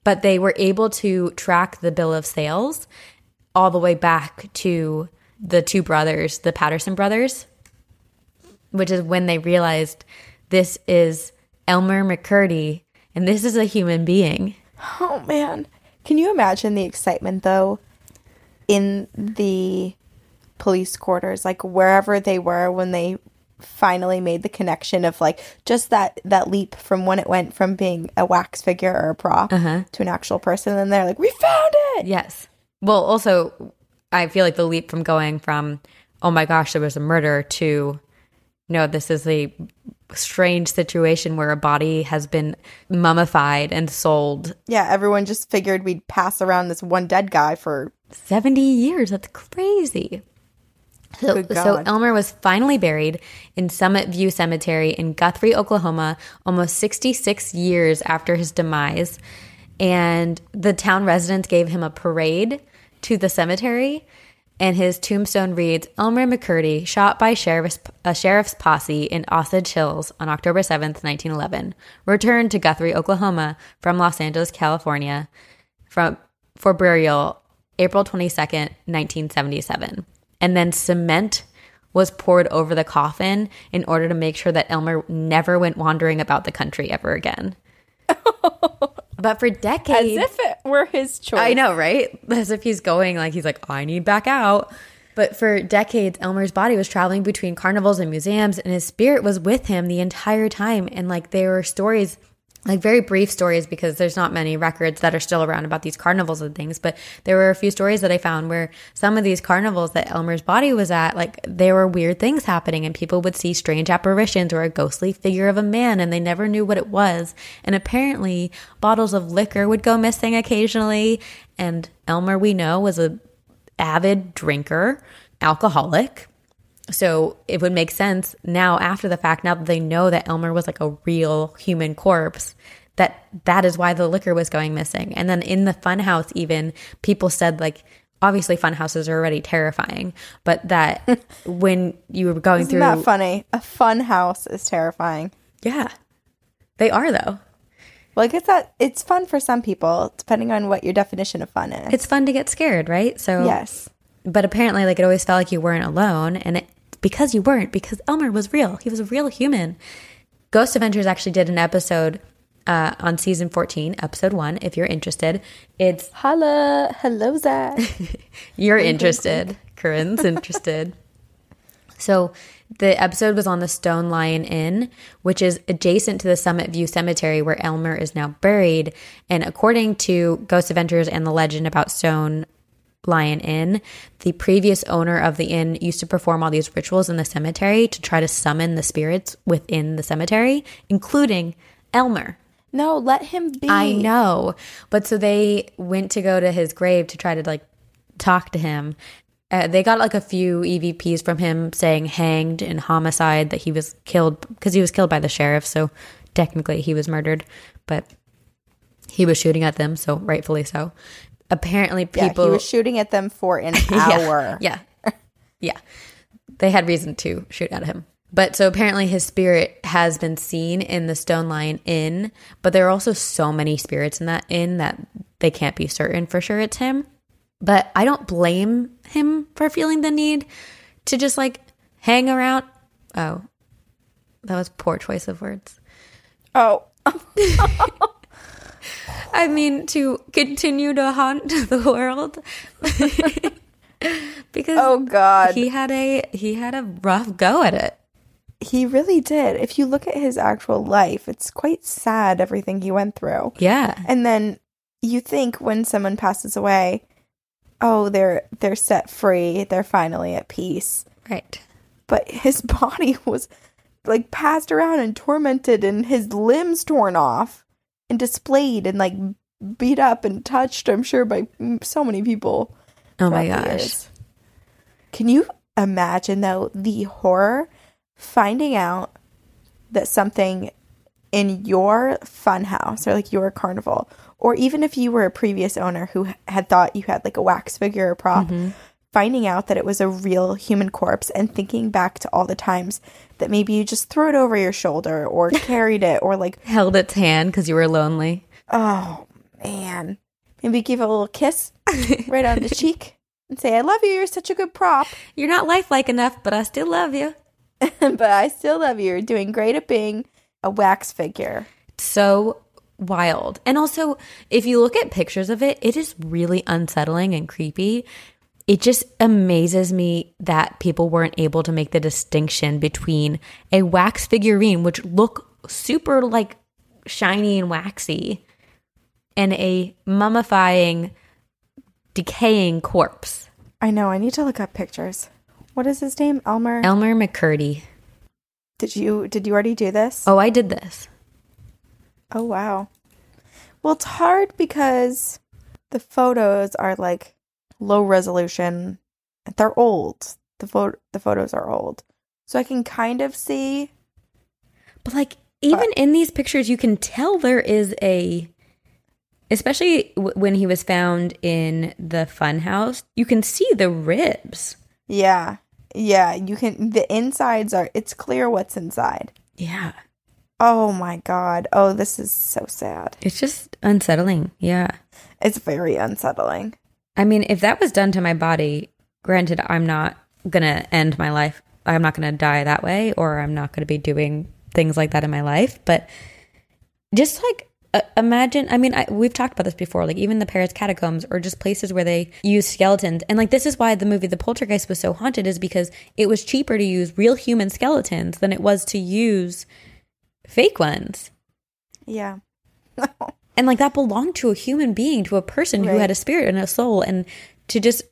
But they were able to track the bill of sales all the way back to the two brothers, the Patterson brothers which is when they realized this is Elmer McCurdy and this is a human being. Oh man. Can you imagine the excitement though in the police quarters like wherever they were when they finally made the connection of like just that that leap from when it went from being a wax figure or a prop uh-huh. to an actual person and they're like we found it. Yes. Well, also I feel like the leap from going from oh my gosh there was a murder to no, this is a strange situation where a body has been mummified and sold. Yeah, everyone just figured we'd pass around this one dead guy for 70 years. That's crazy. So, so, Elmer was finally buried in Summit View Cemetery in Guthrie, Oklahoma, almost 66 years after his demise. And the town residents gave him a parade to the cemetery and his tombstone reads Elmer McCurdy, shot by sheriff's, a sheriff's posse in Osage Hills on October 7th, 1911, returned to Guthrie, Oklahoma from Los Angeles, California from, for burial April 22nd, 1977. And then cement was poured over the coffin in order to make sure that Elmer never went wandering about the country ever again. But for decades, as if it were his choice. I know, right? As if he's going like he's like, I need back out. But for decades, Elmer's body was traveling between carnivals and museums, and his spirit was with him the entire time. And like there were stories like very brief stories because there's not many records that are still around about these carnivals and things but there were a few stories that i found where some of these carnivals that elmer's body was at like there were weird things happening and people would see strange apparitions or a ghostly figure of a man and they never knew what it was. And apparently bottles of liquor would go missing occasionally and elmer we know was a avid drinker alcoholic so it would make sense now after the fact, now that they know that Elmer was like a real human corpse, that that is why the liquor was going missing. And then in the funhouse, even people said like, obviously funhouses are already terrifying, but that when you were going Isn't through, that funny? A fun house is terrifying. Yeah, they are though. Well, I guess that it's fun for some people, depending on what your definition of fun is. It's fun to get scared, right? So yes, but apparently, like it always felt like you weren't alone, and it, because you weren't, because Elmer was real. He was a real human. Ghost Adventures actually did an episode uh, on season 14, episode one, if you're interested. It's Holla, hello, Zack. you're interested. Corinne's interested. So the episode was on the Stone Lion Inn, which is adjacent to the Summit View Cemetery where Elmer is now buried. And according to Ghost Adventures and the legend about Stone Lion Inn, the previous owner of the inn used to perform all these rituals in the cemetery to try to summon the spirits within the cemetery, including Elmer. No, let him be. I know. But so they went to go to his grave to try to like talk to him. Uh, they got like a few EVPs from him saying hanged and homicide that he was killed because he was killed by the sheriff. So technically he was murdered, but he was shooting at them. So rightfully so apparently people yeah, he was shooting at them for an hour. yeah, yeah, yeah. They had reason to shoot at him, But so apparently his spirit has been seen in the Stone Lion Inn, but there are also so many spirits in that inn that they can't be certain for sure it's him. But I don't blame him for feeling the need to just like hang around. Oh, that was poor choice of words. Oh, I mean, to continue to haunt the world. because oh God. he had a he had a rough go at it. He really did. If you look at his actual life, it's quite sad everything he went through. Yeah. And then you think when someone passes away, oh, they're they're set free, they're finally at peace. Right. But his body was like passed around and tormented and his limbs torn off and displayed and like beat up and touched, I'm sure by so many people. Oh my gosh. Can you imagine though the horror finding out that something in your fun house or like your carnival or even if you were a previous owner who had thought you had like a wax figure or prop mm-hmm. Finding out that it was a real human corpse and thinking back to all the times that maybe you just threw it over your shoulder or carried it or like Held its hand because you were lonely. oh man maybe give it a little kiss right on the cheek and say i love you you're such a good prop You're not lifelike enough, but I still love you. but I still love you. You're doing great at being a wax figure. So wild. And also, if you look at pictures of it, it is really unsettling and creepy. It just amazes me that people weren't able to make the distinction between a wax figurine, which look super like shiny and waxy, and a mummifying, decaying corpse. I know. I need to look up pictures. What is his name? Elmer. Elmer McCurdy. did you did you already do this? Oh, I did this. Oh wow. Well, it's hard because the photos are like low resolution. They're old. The photo the photos are old. So I can kind of see But like even in these pictures, you can tell there is a, especially w- when he was found in the fun house, you can see the ribs. yeah. Yeah, you can the insides are it's clear what's inside. Yeah, Oh my god. Oh, this is so sad. it's just unsettling. Yeah, It's very unsettling. I mean, if that was done to my body, granted, I'm not gonna end my life. I'm not gonna die that way, or I'm not gonna be doing things like that in my life. But just like uh, imagine, I mean, I, we've talked about this before. Like even the Paris catacombs, or just places where they use skeletons, and like this is why the movie The Poltergeist was so haunted, is because it was cheaper to use real human skeletons than it was to use fake ones. Yeah. and like that belonged to a human being to a person who had a spirit and a soul. And to just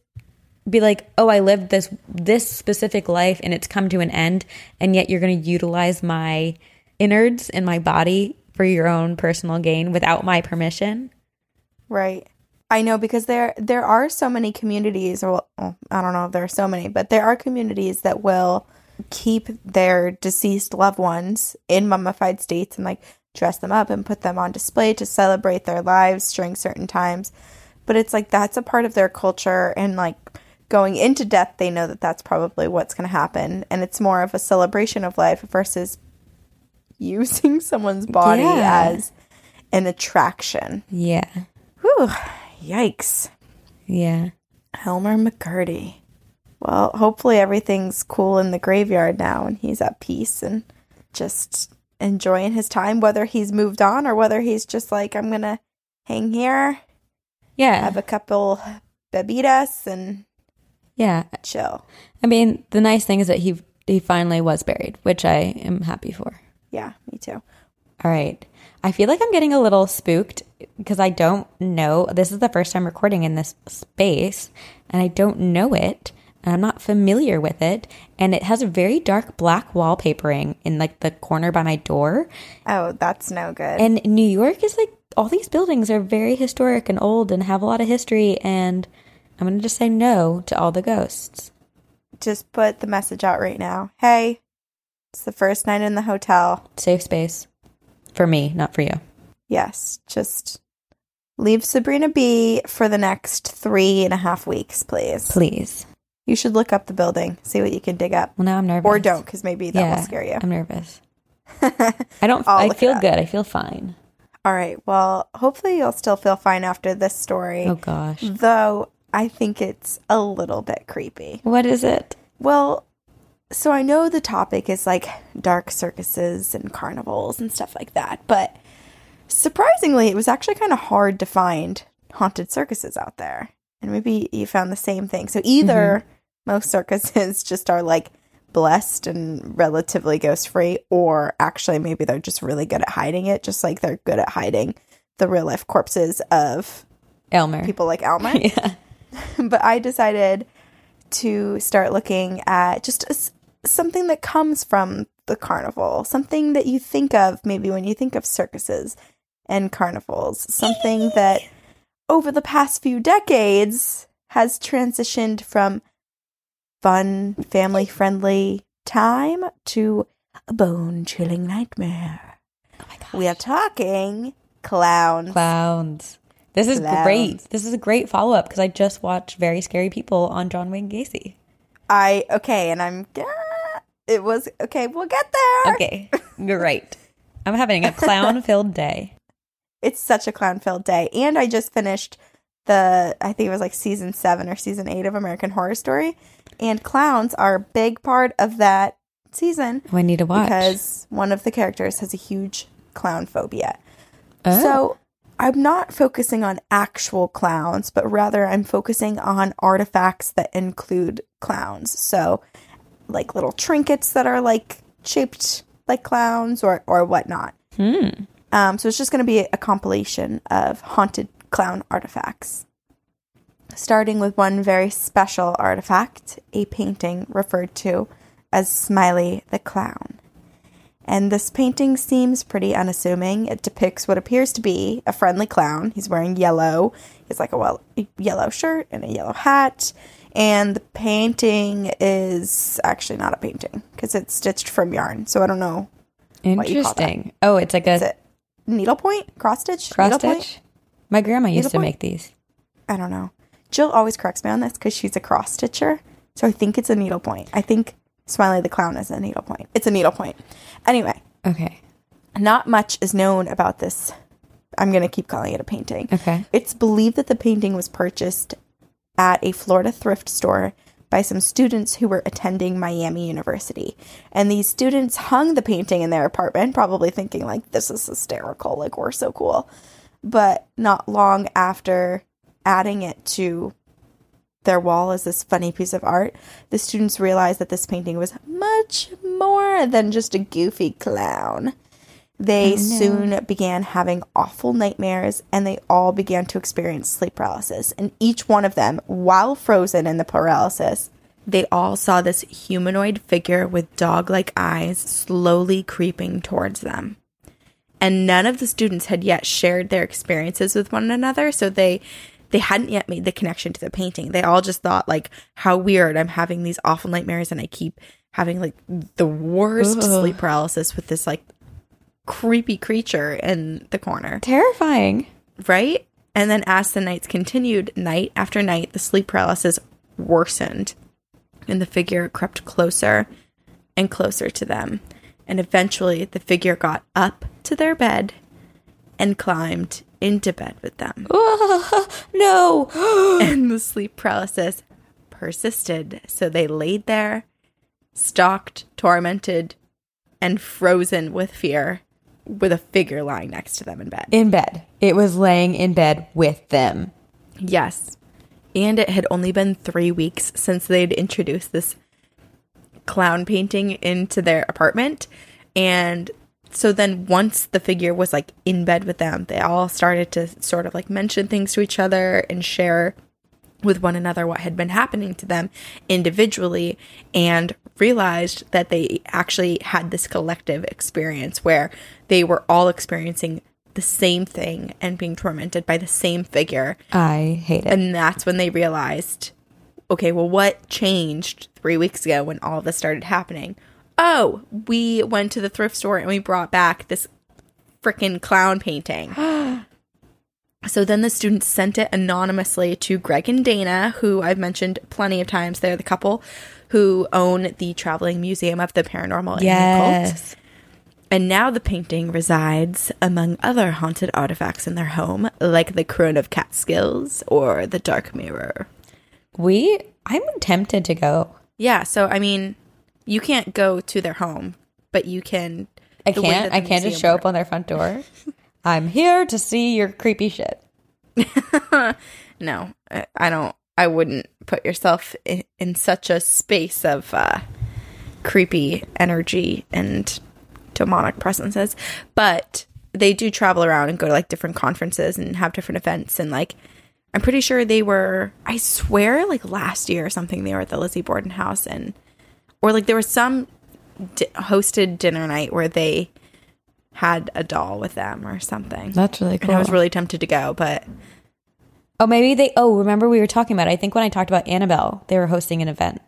be like oh i lived this this specific life and it's come to an end. And yet you're going to utilize my innards and my body for your own personal gain without my permission? Right. I know because there there are so many communities or well, I don't know if there are so many, but there are communities that will keep their deceased loved ones in mummified states and like dress them up and put them on display to celebrate their lives during certain times. But it's like that's a part of their culture and like going into death they know that that's probably what's going to happen and it's more of a celebration of life versus using someone's body Yeah. as an attraction. yeah Whew, yikes. yeah Helmer McCurdy. Well, hopefully everything's cool in the graveyard now and he's at peace and just enjoying his time, whether he's moved on or whether he's just like, I'm going to hang here, yeah have a couple bebidas, and yeah chill. i mean the nice thing is that he he finally was buried which i am happy for Yeah, me too. All right. I feel like I'm getting a little spooked because I don't know. This is the first time recording in this space and I don't know it. I'm not familiar with it. And it has a very dark black wallpapering in like the corner by my door. Oh, that's no good. And New York is like all these buildings are very historic and old and have a lot of history. And I'm going to just say no to all the ghosts. just put the message out right now. Hey, it's the first night in the hotel. Safe space for me, not for you. Yes, just leave Sabrina be for the next three and a half weeks, please. Please. You should look up the building, see what you can dig up. Well, now I'm nervous. Or don't, because maybe that will scare you. I'm nervous. I don't. I feel good. I feel fine. All right. Well, hopefully you'll still feel fine after this story. Oh gosh. Though I think it's a little bit creepy. What is it? Well, so I know the topic is like dark circuses and carnivals and stuff like that, but surprisingly, it was actually kind of hard to find haunted circuses out there. And maybe you found the same thing. So either mm-hmm. Most circuses just are like blessed and relatively ghost free, or actually maybe they're just really good at hiding it, just like they're good at hiding the real life corpses of Elmer. people like Elmer yeah. but I decided to start looking at just a something that comes from the carnival, something that you think of maybe when you think of circuses and carnivals, something that over the past few decades has transitioned from fun, family friendly time to a bone chilling nightmare. Oh my god. We are talking clowns. Clowns. This is Clowns. great. This is a great follow up because I just watched Very Scary People on John Wayne Gacy. I okay, and I'm it was okay. We'll get there. Okay, you're. I'm having a clown filled day. It's such a clown filled day, and I just finished the I think it was like season seven or season eight of American Horror Story, and clowns are a big part of that season I need to watch. because one of the characters has a huge clown phobia. Oh. So I'm not focusing on actual clowns, but rather I'm focusing on artifacts that include clowns. So like little trinkets that are like shaped like clowns or or whatnot. Hmm. Um, so it's just going to be a compilation of haunted clown artifacts. Starting with one very special artifact, a painting referred to as Smiley the Clown. And this painting seems pretty unassuming. It depicts what appears to be a friendly clown. He's wearing yellow. He's like a, well, yellow shirt and a yellow hat. And the painting is actually not a painting because it's stitched from yarn. So I don't know. you call that. Interesting. Oh, it's like a it needlepoint? Cross stitch? cross stitch. My grandma used to make these. I don't know. Jill always corrects me on this because she's a cross stitcher. So I think it's a needlepoint. I think Smiley the Clown is a needlepoint. It's a needlepoint. Anyway, Okay. not much is known about this. I'm going to keep calling it a painting. Okay. It's believed that the painting was purchased at a Florida thrift store by some students who were attending Miami University. And these students hung the painting in their apartment, probably thinking, like, this is hysterical, like, we're so cool. But not long after adding it to their wall as this funny piece of art, the students realized that this painting was much more than just a goofy clown. They oh, soon began having awful nightmares and they all began to experience sleep paralysis. And each one of them, while frozen in the paralysis, they all saw this humanoid figure with dog like eyes slowly creeping towards them. And none of the students had yet shared their experiences with one another, so they they hadn't yet made the connection to the painting. They all just thought like how weird I'm having these awful nightmares and I keep having like the worst Ugh. sleep paralysis with this like creepy creature in the corner, Terrifying. right? And then as the nights continued, night after night, the sleep paralysis worsened and the figure crept closer and closer to them. And eventually the figure got up to their bed and climbed into bed with them. Oh, no. and the sleep paralysis persisted. So they laid there, stalked, tormented, and frozen with fear, with a figure lying next to them in bed. in bed. It was laying in bed with them. Yes. And it had only been three weeks since they'd introduced this clown painting into their apartment. And so then once the figure was like in bed with them, they all started to sort of like mention things to each other and share with one another what had been happening to them individually and realized that they actually had this collective experience where they were all experiencing the same thing and being tormented by the same figure I hate it. and that's when they realized, okay, well, what changed three weeks ago when all this started happening? Oh, we went to the thrift store and we brought back this freaking clown painting. So then the students sent it anonymously to Greg and Dana, who I've mentioned plenty of times. They're the couple who own the Traveling Museum of the Paranormal and Occult. Yes. And now the painting resides among other haunted artifacts in their home, like the Crone of Catskills or the Dark Mirror. We, I'm tempted to go. Yeah, so I mean, you can't go to their home, but you can. I can't. I can't just show up on their front door. I'm here to see your creepy shit. no, I- don't. I wouldn't put yourself in, in such a space of uh, creepy energy and demonic presences. But they do travel around and go to like different conferences and have different events. And like, I'm pretty sure they were. I swear, like last year or something, they were at the Lizzie Borden house and, or like there was some di- hosted dinner night where they had a doll with them or something. That's really cool. And I was really tempted to go, but Oh, maybe they. Oh, remember we were talking about. I think when I talked about Annabelle, they were hosting an event,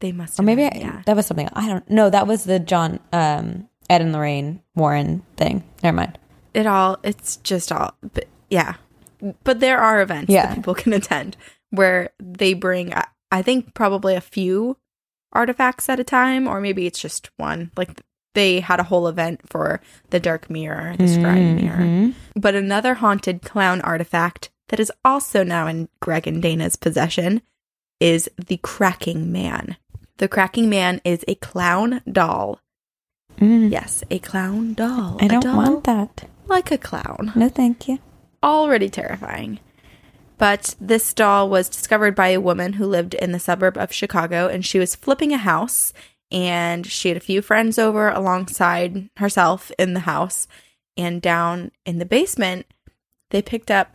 they must. or have maybe been, I, yeah. that was something. I don't. know. that was the John, um, Ed and Lorraine Warren thing. Never mind. it all it's just all but yeah but there are events Yeah. that people can attend where they bring I- think probably a few artifacts at a time or maybe it's just one like they had a whole event for the dark mirror the scrying mirror Mhm. but another haunted clown artifact that is also now in greg and dana's possession is the cracking man the cracking man is a clown doll Mm. yes a clown doll I A don't doll want that. like a clown No, thank you. Already terrifying. But this doll was discovered by a woman who lived in the suburb of Chicago and she was flipping a house and she had a few friends over alongside herself in the house and down in the basement they picked up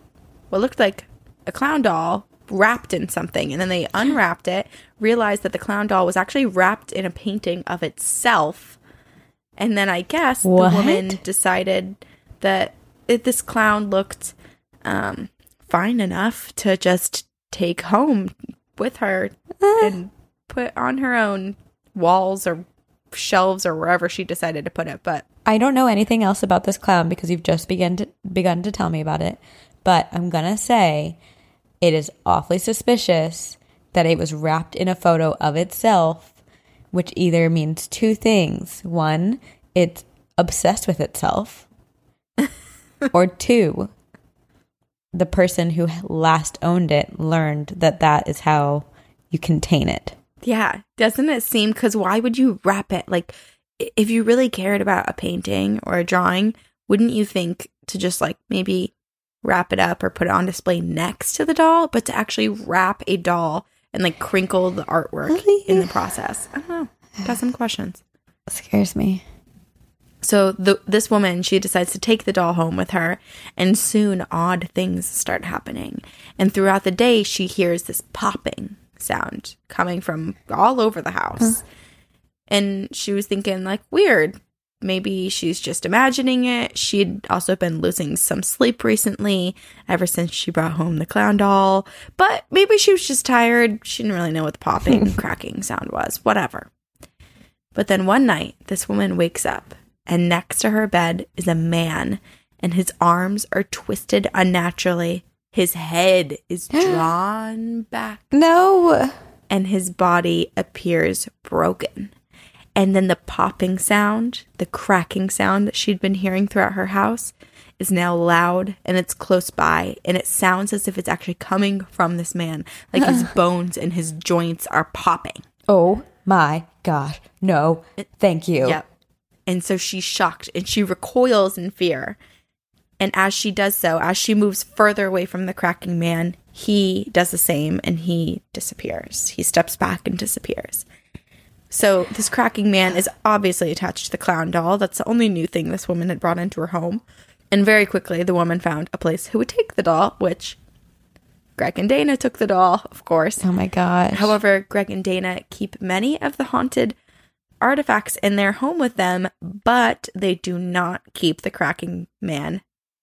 what looked like a clown doll wrapped in something and then they unwrapped it realized that the clown doll was actually wrapped in a painting of itself and then i guess What? the woman decided that it, this clown looked um, fine enough to just take home with her and put on her own walls or shelves or wherever she decided to put it. But I don't know anything else about this clown because you've just begun to begun to tell me about it. But I'm gonna say it is awfully suspicious that it was wrapped in a photo of itself, which either means two things. One, it's obsessed with itself. Or two, the person who last owned it learned that that is how you contain it. yeah, doesn't it seem? Because why would you wrap it? Like, if you really cared about a painting or a drawing, wouldn't you think to just like maybe wrap it up or put it on display next to the doll, but to actually wrap a doll and like crinkle the artwork in the process? I don't know. Got some questions. scares me. So the this woman, she decides to take the doll home with her, and soon odd things start happening. And throughout the day, she hears this popping sound coming from all over the house. And she was thinking, like, weird. Maybe she's just imagining it. She'd also been losing some sleep recently, ever since she brought home the clown doll. But maybe she was just tired. She didn't really know what the popping, cracking sound was. Whatever. But then one night, this woman wakes up, and next to her bed is a man, and his arms are twisted unnaturally. His head is drawn back, No. and his body appears broken. And then the popping sound, the cracking sound that she'd been hearing throughout her house, is now loud and it's close by, and it sounds as if it's actually coming from this man. Like his bones and his joints are popping. Oh my gosh. No. Thank you. Yep. And so she's shocked and she recoils in fear. And as she does so, as she moves further away from the cracking man, he does the same and he disappears. He steps back and disappears. So this cracking man is obviously attached to the clown doll. That's the only new thing this woman had brought into her home. And very quickly, the woman found a place who would take the doll, which Greg and Dana took the doll, of course. Oh my gosh. However, Greg and Dana keep many of the haunted artifacts in their home with them, but they do not keep the cracking man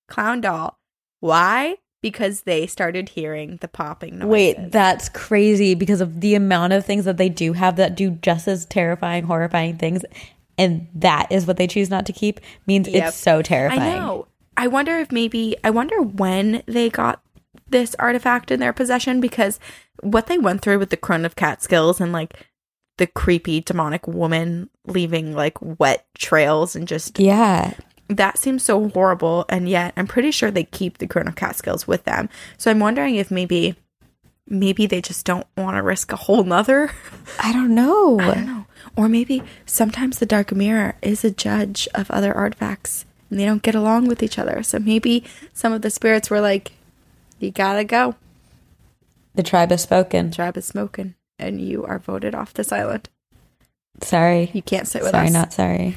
clown doll. Why? Because they started hearing the popping noises. Wait, that's crazy because of the amount of things that they do have that do just as terrifying, horrifying things. And that is what they choose not to keep means Yep. it's so terrifying. I know. I wonder if maybe I wonder when they got this artifact in their possession because what they went through with the Crone of Catskills and like the creepy demonic woman leaving like wet trails and just Yeah. that seems so horrible and yet i'm pretty sure they keep the of Catskills with them so i'm wondering if maybe maybe they just don't want to risk a whole nother I don't know. i don't know or maybe sometimes the dark mirror is a judge of other artifacts and they don't get along with each other so maybe some of the spirits were like you gotta go The tribe has spoken. tribe is smoking and you are voted off this island Sorry. you can't sit with Sorry, us Sorry, not sorry.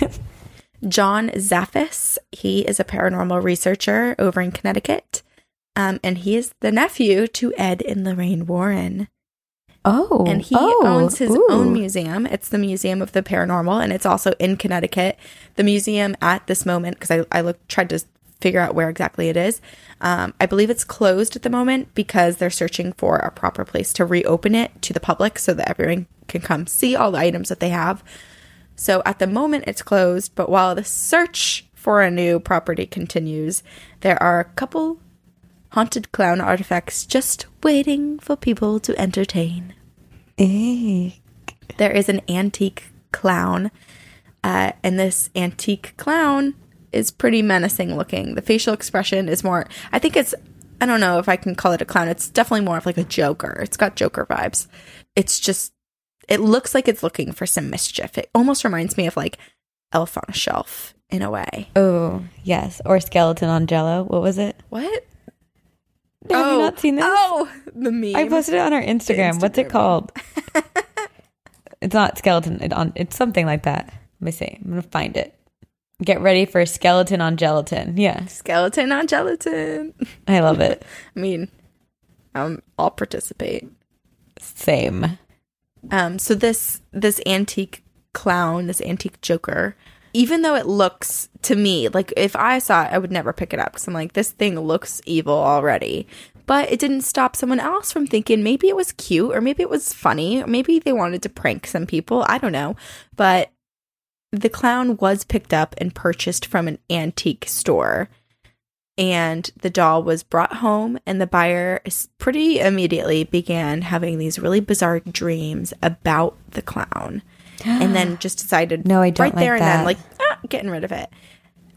John Zaffis. He is a paranormal researcher over in Connecticut. Um, and he is the nephew to Ed and Lorraine Warren. Oh. And he oh, owns his ooh. own museum. It's the Museum of the Paranormal, and it's also in Connecticut. The museum at this moment, because I, I looked, tried to figure out where exactly it is. Um, I believe it's closed at the moment because they're searching for a proper place to reopen it to the public so that everyone can come see all the items that they have. So at the moment, it's closed, but while the search for a new property continues, there are a couple haunted clown artifacts just waiting for people to entertain. Eh. There is an antique clown, uh, and this antique clown is pretty menacing looking. The facial expression is more, I think it's, I don't know if I can call it a clown. It's definitely more of like a Joker. It's got Joker vibes. It's just, it looks like it's looking for some mischief. It almost reminds me of like Elf on a Shelf in a way. Oh, yes. Or skeleton on jello. What was it? What? Have you oh, not seen this? Oh, the meme. I posted it on our Instagram. What's it called? it's not skeleton. It on. It's something like that. Let me see. I'm gonna find it. Get ready for skeleton on gelatin. Yeah, Skeleton on gelatin. I love it. I mean, um, I'll participate. Same. Um, so this this antique clown, this antique Joker, even though it looks to me like if I saw it, I would never pick it up because I'm like, this thing looks evil already. But it didn't stop someone else from thinking maybe it was cute or maybe it was funny or maybe they wanted to prank some people. I don't know. But the clown was picked up and purchased from an antique store. And the doll was brought home, and the buyer pretty immediately began having these really bizarre dreams about the clown. and then just decided No, I don't right there like and then like ah, getting rid of it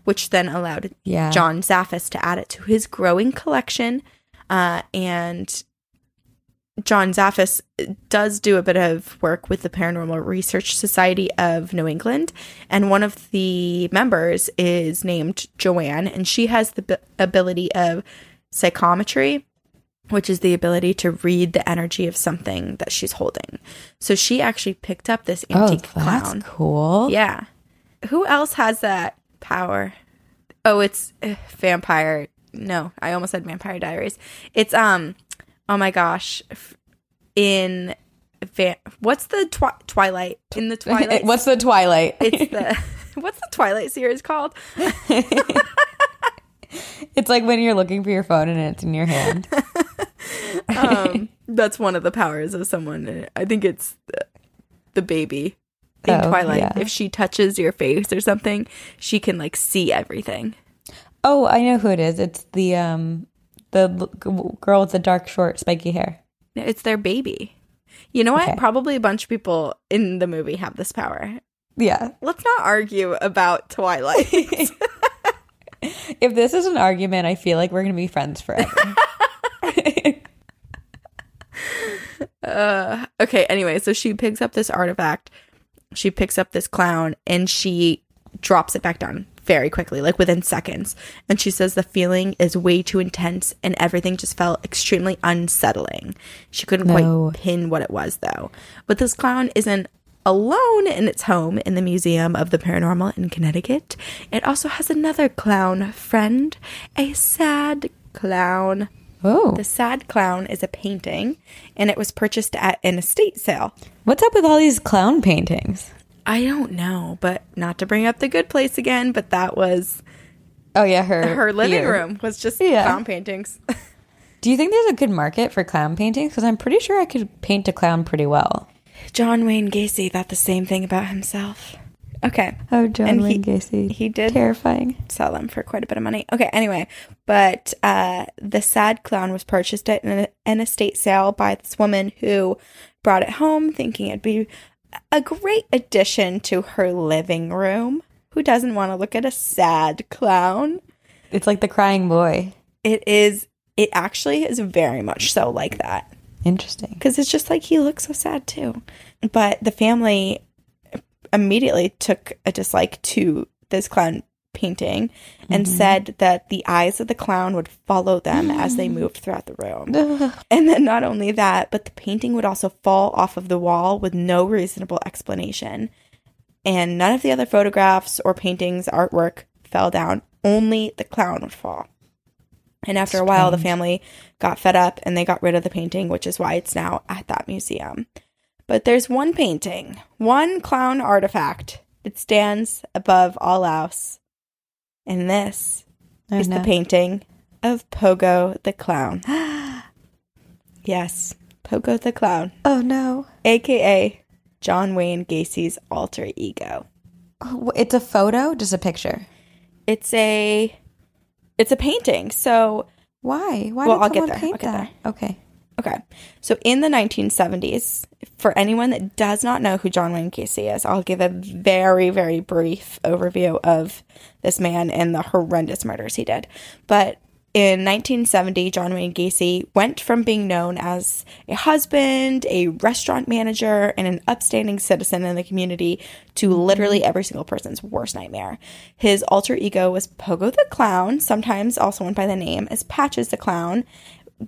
which then allowed Yeah. john zaffis to add it to his growing collection uh, and john zaffis does do a bit of work with the paranormal research society of new england and one of the members is named joanne and she has the b- ability of psychometry which is the ability to read the energy of something that she's holding. So she actually picked up this antique Oh, antique that's clown. cool. Yeah. Who else has that power? Oh, it's uh, vampire. No, I almost said Vampire Diaries. It's um oh my gosh. In va- what's the twi- Twilight in the Twilight? What's the Twilight? it's the what's the Twilight series called? it's like when you're looking for your phone and it's in your hand. Um that's one of the powers of someone. I think it's the, the baby in Oh, Twilight. yeah. If she touches your face or something, she can like see everything. Oh, I know who it is. It's the um the girl with the dark, short, spiky hair. It's their baby. You know what? Okay. Probably a bunch of people in the movie have this power. Yeah. Let's not argue about Twilight. If this is an argument, I feel like we're gonna be friends forever. uh, okay, anyway, so she picks up this artifact. She picks up this clown and she drops it back down very quickly, like within seconds. And she says the feeling is way too intense and everything just felt extremely unsettling. She couldn't No. quite pin what it was though. But this clown isn't alone in its home in the Museum of the Paranormal in Connecticut. It also has another clown friend, a sad clown. oh, The Sad Clown is a painting, and it was purchased at an estate sale. what's up with all these clown paintings? I don't know, but not to bring up the good place again, but that was Oh yeah, her her living room was just Yeah. clown paintings. Do you think there's a good market for clown paintings? Because I'm pretty sure I could paint a clown pretty well. John Wayne Gacy thought the same thing about himself. Okay. Oh, John And he- Wayne Gacy. He did Terrifying. sell them for quite a bit of money. Okay, anyway, but uh, the sad clown was purchased at an, an estate sale by this woman who brought it home thinking it'd be a great addition to her living room. Who doesn't want to look at a sad clown? It's like the crying boy. It is, it actually is very much so like that Interesting. because it's just like he looks so sad too. But the family immediately took a dislike to this clown painting and mm-hmm. said that the eyes of the clown would follow them as they moved throughout the room. And then not only that, but the painting would also fall off of the wall with no reasonable explanation. And none of the other photographs or paintings, artwork fell down. Only the clown would fall. And after a while, the family got fed up and they got rid of the painting, which is why it's now at that museum. But there's one painting, one clown artifact that stands above all else. And this Oh, is no. the painting of Pogo the Clown. yes, Pogo the Clown, Oh no. aka John Wayne Gacy's alter ego. Oh, It's a photo, just a picture. It's a it's a painting. So Why? Why Well, did I'll someone paint I'll get that? Okay. Okay. So in the 1970s, for anyone that does not know who John Wayne Gacy is, I'll give a very, very brief overview of this man and the horrendous murders he did. But in 1970, John Wayne Gacy went from being known as a husband, a restaurant manager, and an upstanding citizen in the community to mm-hmm. literally every single person's worst nightmare. His alter ego was Pogo the Clown, sometimes also went by the name as Patches the Clown,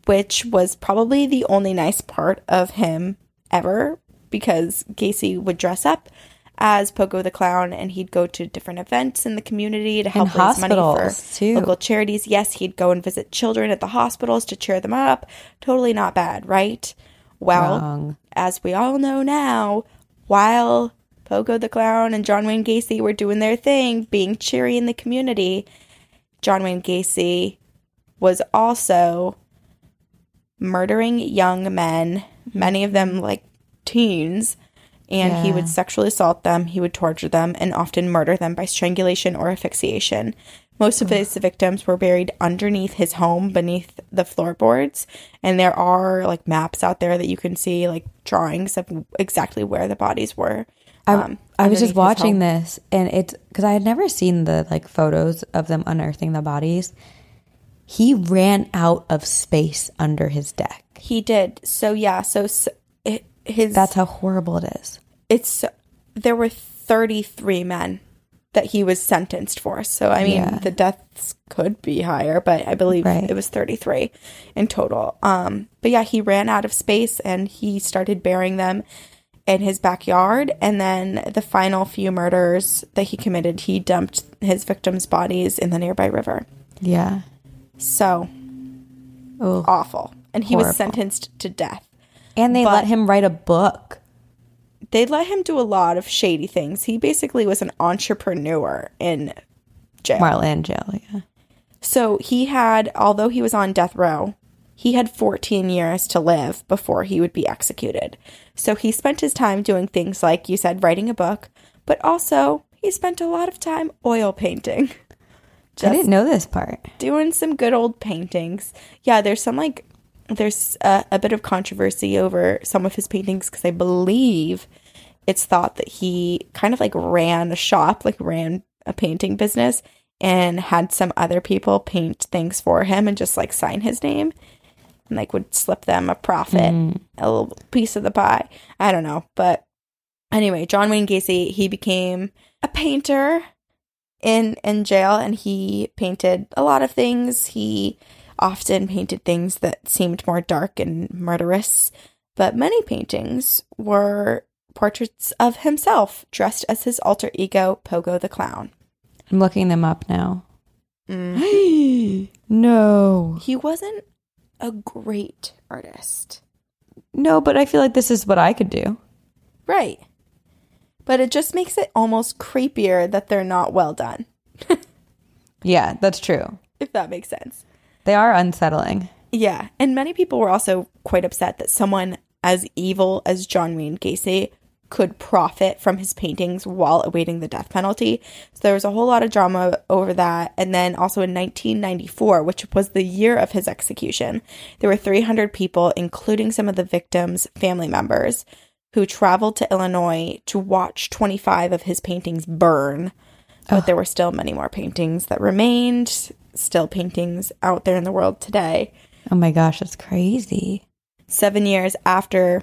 which was probably the only nice part of him ever because Gacy would dress up as Pogo the Clown and he'd go to different events in the community to help And raise money for too. local charities. Yes, he'd go and visit children at the hospitals to cheer them up. Totally not bad, right? Well, Wrong. as we all know now, while Pogo the Clown and John Wayne Gacy were doing their thing, being cheery in the community, John Wayne Gacy was also murdering young men, many of them like teens, and he would sexually assault them, he would torture them, and often murder them by strangulation or asphyxiation. Most of his victims were buried underneath his home, beneath the floorboards, and there are like maps out there that you can see, like drawings of exactly where the bodies were. I, um, I underneath was just watching this and it's because I had never seen the like photos of them unearthing the bodies. He ran out of space under his deck. He did. So yeah. So, s it, his That's how horrible it is. it's there were 33 men that he was sentenced for. So I mean, Yeah. the deaths could be higher, but I believe Right. it was 33 in total. Um, but yeah, he ran out of space and he started burying them in his backyard. And then the final few murders that he committed, he dumped his victims' bodies in the nearby river. Yeah. So Oh. awful. And he was sentenced to death. And they But- let him write a book. they let him do a lot of shady things. He basically was an entrepreneur in jail. While in jail, yeah. So he had, although he was on death row, he had 14 years to live before he would be executed. So he spent his time doing things like you said, writing a book, but also he spent a lot of time oil painting. I didn't know this part. doing some good old paintings. Yeah, there's some like there's a, a bit of controversy over some of his paintings because I believe it's thought that he kind of like ran a shop, like ran a painting business, and had some other people paint things for him and just like sign his name and like would slip them a profit, mm. a little piece of the pie. I don't know, but anyway, John Wayne Gacy he became a painter in in jail and he painted a lot of things he often painted things that seemed more dark and murderous but many paintings were portraits of himself dressed as his alter ego pogo the clown I'm looking them up now. Mm. no. he wasn't a great artist No, but I feel like this is what I could do. right but it just makes it almost creepier that they're not well done Yeah, that's true. if that makes sense They are unsettling. Yeah, and many people were also quite upset that someone as evil as John Wayne Gacy could profit from his paintings while awaiting the death penalty. So there was a whole lot of drama over that. And then also in 1994, which was the year of his execution, there were 300 people, including some of the victims' family members, who traveled to Illinois to watch 25 of his paintings burn. But there were still many more paintings that remained, still paintings out there in the world today. Oh my gosh, that's crazy. Seven years after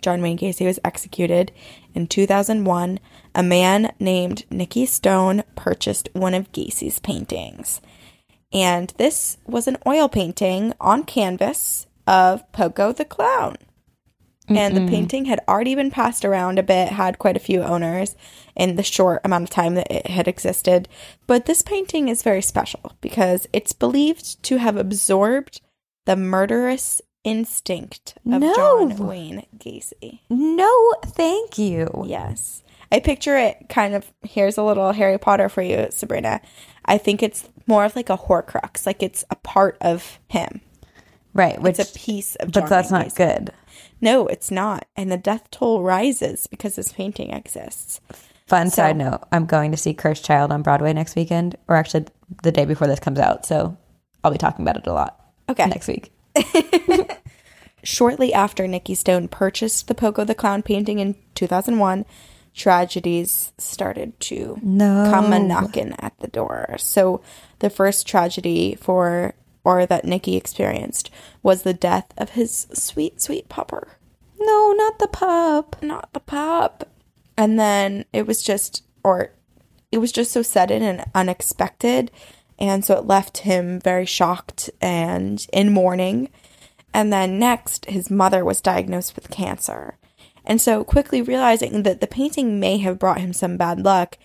John Wayne Gacy was executed in 2001, a man named Nikki Stone purchased one of Gacy's paintings. And this was an oil painting on canvas of Pogo the Clown. And the painting had already been passed around a bit, had quite a few owners in the short amount of time that it had existed. But this painting is very special because it's believed to have absorbed the murderous instinct of No. John Wayne Gacy. No, thank you. Yes. I picture it kind of here's a little Harry Potter for you, Sabrina. I think it's more of like a horcrux, like it's a part of him. Right, which It's a piece of but that's Wayne not Gacy. good. No, it's not. And the death toll rises because this painting exists. Fun So- side note, I'm going to see Cursed Child on Broadway next weekend, or actually the day before this comes out. So I'll be talking about it a lot Okay. next week. Shortly after Nikki Stone purchased the Pogo the Clown painting in 2001, tragedies started to No. come a knocking at the door. So the first tragedy for or that Nikki experienced was the death of his sweet, sweet pupper. No, not the pup. Not the pup. And then it was just or it was just so sudden and unexpected. And so it left him very shocked and in mourning. And then next, his mother was diagnosed with cancer. And so, quickly realizing that the painting may have brought him some bad luck,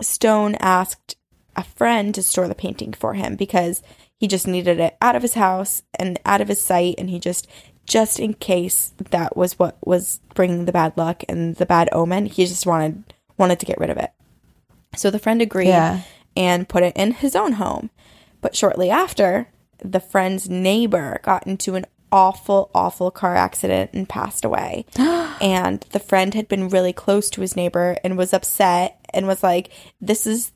Stone asked a friend to store the painting for him because he just needed it out of his house and out of his sight. And he just, just in case that was what was bringing the bad luck and the bad omen, he just wanted wanted to get rid of it. So the friend agreed Yeah. and put it in his own home. But shortly after, the friend's neighbor got into an awful, awful car accident and passed away. and the friend had been really close to his neighbor and was upset and was like, This is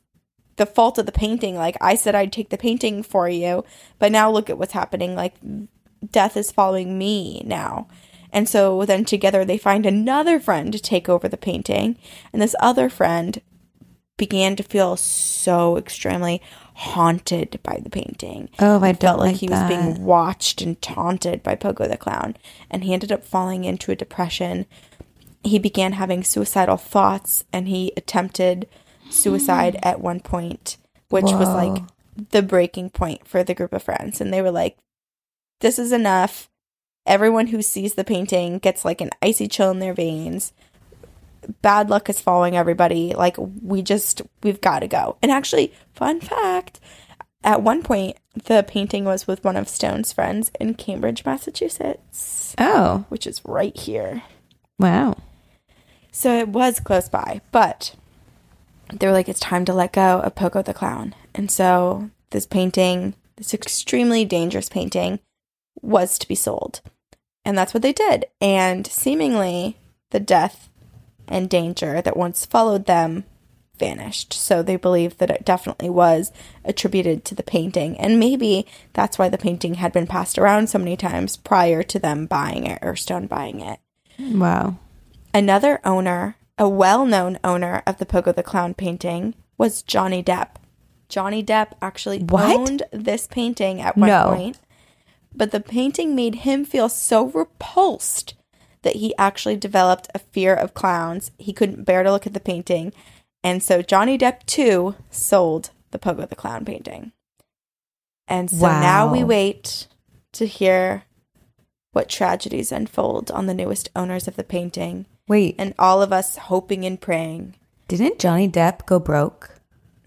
the fault of the painting. Like, I said I'd take the painting for you, but now look at what's happening. Like, death is following me now. And so then together they find another friend to take over the painting. And this other friend began to feel so extremely haunted by the painting. Oh, I felt don't like like he was being watched and taunted by Pogo the Clown. And he ended up falling into a depression. He began having suicidal thoughts and he attempted suicide at one point, which was like the breaking point for the group of friends. And they were like, this is enough. Everyone who sees the painting gets like an icy chill in their veins. Bad luck is following everybody. Like, we just, we've got to go. And actually, fun fact at one point, the painting was with one of Stone's friends in Cambridge, Massachusetts, Oh, which is right here. wow. So it was close by, but they were like, it's time to let go of Pogo the Clown. And so this painting, this extremely dangerous painting, was to be sold. And that's what they did. And seemingly, the death and danger that once followed them vanished. So they believe that it definitely was attributed to the painting. And maybe that's why the painting had been passed around so many times prior to them buying it or Stone buying it. Wow. Another owner, a well known owner of the Pogo the Clown painting, was Johnny Depp. Johnny Depp actually What? owned this painting at one No. point, but the painting made him feel so repulsed that he actually developed a fear of clowns. He couldn't bear to look at the painting. And so Johnny Depp, too, sold the Pogo the Clown painting. And so now we wait to hear what tragedies unfold on the newest owners of the painting Wait, and all of us hoping and praying. didn't Johnny Depp go broke?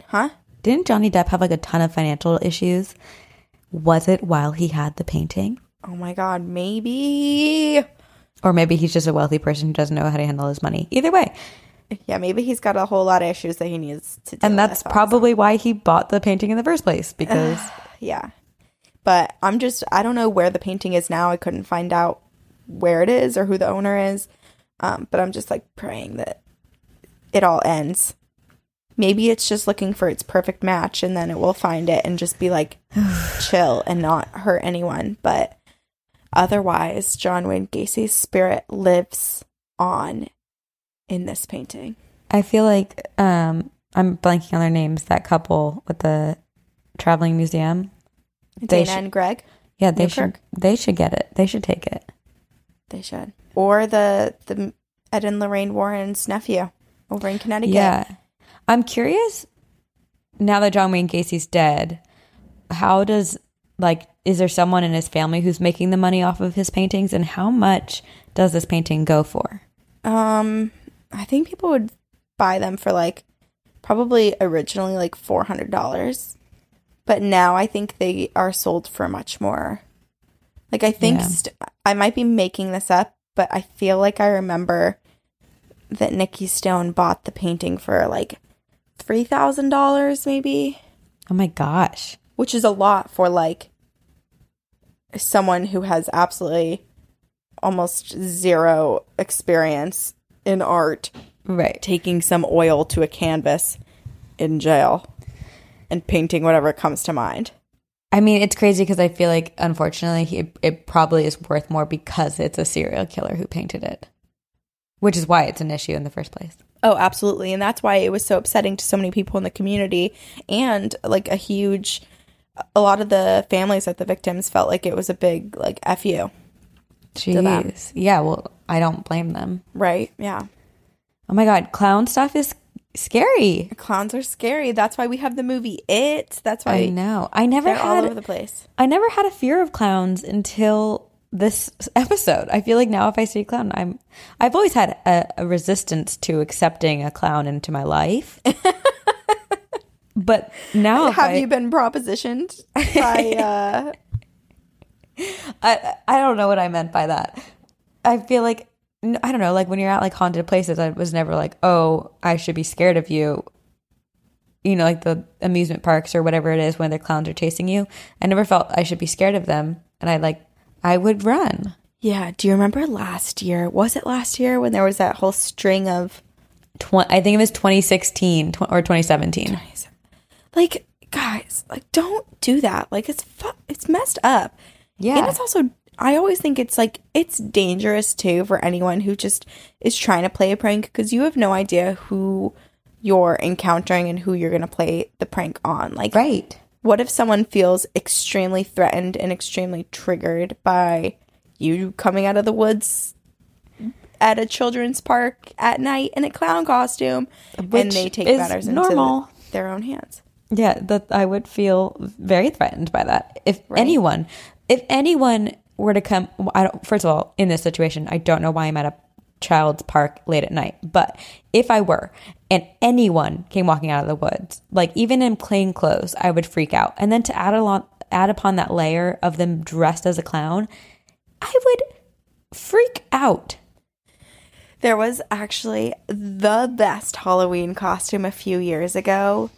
Huh? Didn't Johnny Depp have like a ton of financial issues? Was it while he had the painting? Oh my god, maybe. Or maybe he's just a wealthy person who doesn't know how to handle his money. Either way. Yeah, maybe he's got a whole lot of issues that he needs to deal And that's also. probably why he bought the painting in the first place because Yeah. But I'm just I don't know where the painting is now. I couldn't find out where it is or who the owner is. Um, but I'm just like praying that it all ends. Maybe it's just looking for its perfect match and then it will find it and just be like chill and not hurt anyone. But otherwise, John Wayne Gacy's spirit lives on in this painting. I feel like um, I'm blanking on their names. That couple with the traveling museum. Dana should- and Greg, Yeah, they Newkirk. should. They should get it. They should take it. they should. Or the the Ed and Lorraine Warren's nephew over in Connecticut. Yeah, I'm curious. Now that John Wayne Gacy's dead, how does like is there someone in his family who's making the money off of his paintings, and how much does this painting go for? Um, I think people would buy them for like probably originally like four hundred dollars, but now I think they are sold for much more. Like I think Yeah. st- I might be making this up, but I feel like I remember that Nikki Stone bought the painting for like three thousand dollars, maybe, Oh my gosh! which is a lot for like someone who has absolutely almost zero experience in art Right. taking some oil to a canvas in jail and painting whatever comes to mind. I mean, it's crazy because I feel like, unfortunately, he, it probably is worth more because it's a serial killer who painted it, which is why it's an issue in the first place. Oh, absolutely. And that's why it was so upsetting to so many people in the community and like a huge a lot of the families of the victims felt like it was a big like F you. Jeez. Yeah. Well, I don't blame them. right? Yeah. Oh my god, clown stuff is scary. Clowns are scary. That's why we have the movie It. That's why I know. I never they're all had. over the place. I never had a fear of clowns until this episode. I feel like now if I see a clown, I'm. I've always had a, a resistance to accepting a clown into my life. but now, have I, you been propositioned by uh I I don't know what I meant by that. I feel like I don't know, like when you're at like haunted places, I was never like, oh, I should be scared of you. You know, like the amusement parks or whatever it is when the clowns are chasing you. I never felt I should be scared of them, and I like I would run. Yeah, do you remember last year? Was it last year when there was that whole string of Tw- I think it was 2016 tw- or 2017. like guys like don't do that like it's fu- it's messed up Yeah. and it's also i always think it's like it's dangerous too for anyone who just is trying to play a prank because you have no idea who you're encountering and who you're going to play the prank on like Right. what if someone feels extremely threatened and extremely triggered by you coming out of the woods at a children's park at night in a clown costume and they take matters normal. into their own hands Yeah, that I would feel very threatened by that. If anyone, if anyone were to come, I don't. First of all, in this situation, I don't know why I'm at a child's park late at night. But if I were, and anyone came walking out of the woods, like even in plain clothes, I would freak out. And then to add along, add upon that layer of them dressed as a clown, I would freak out. There was actually the best Halloween costume a few years ago.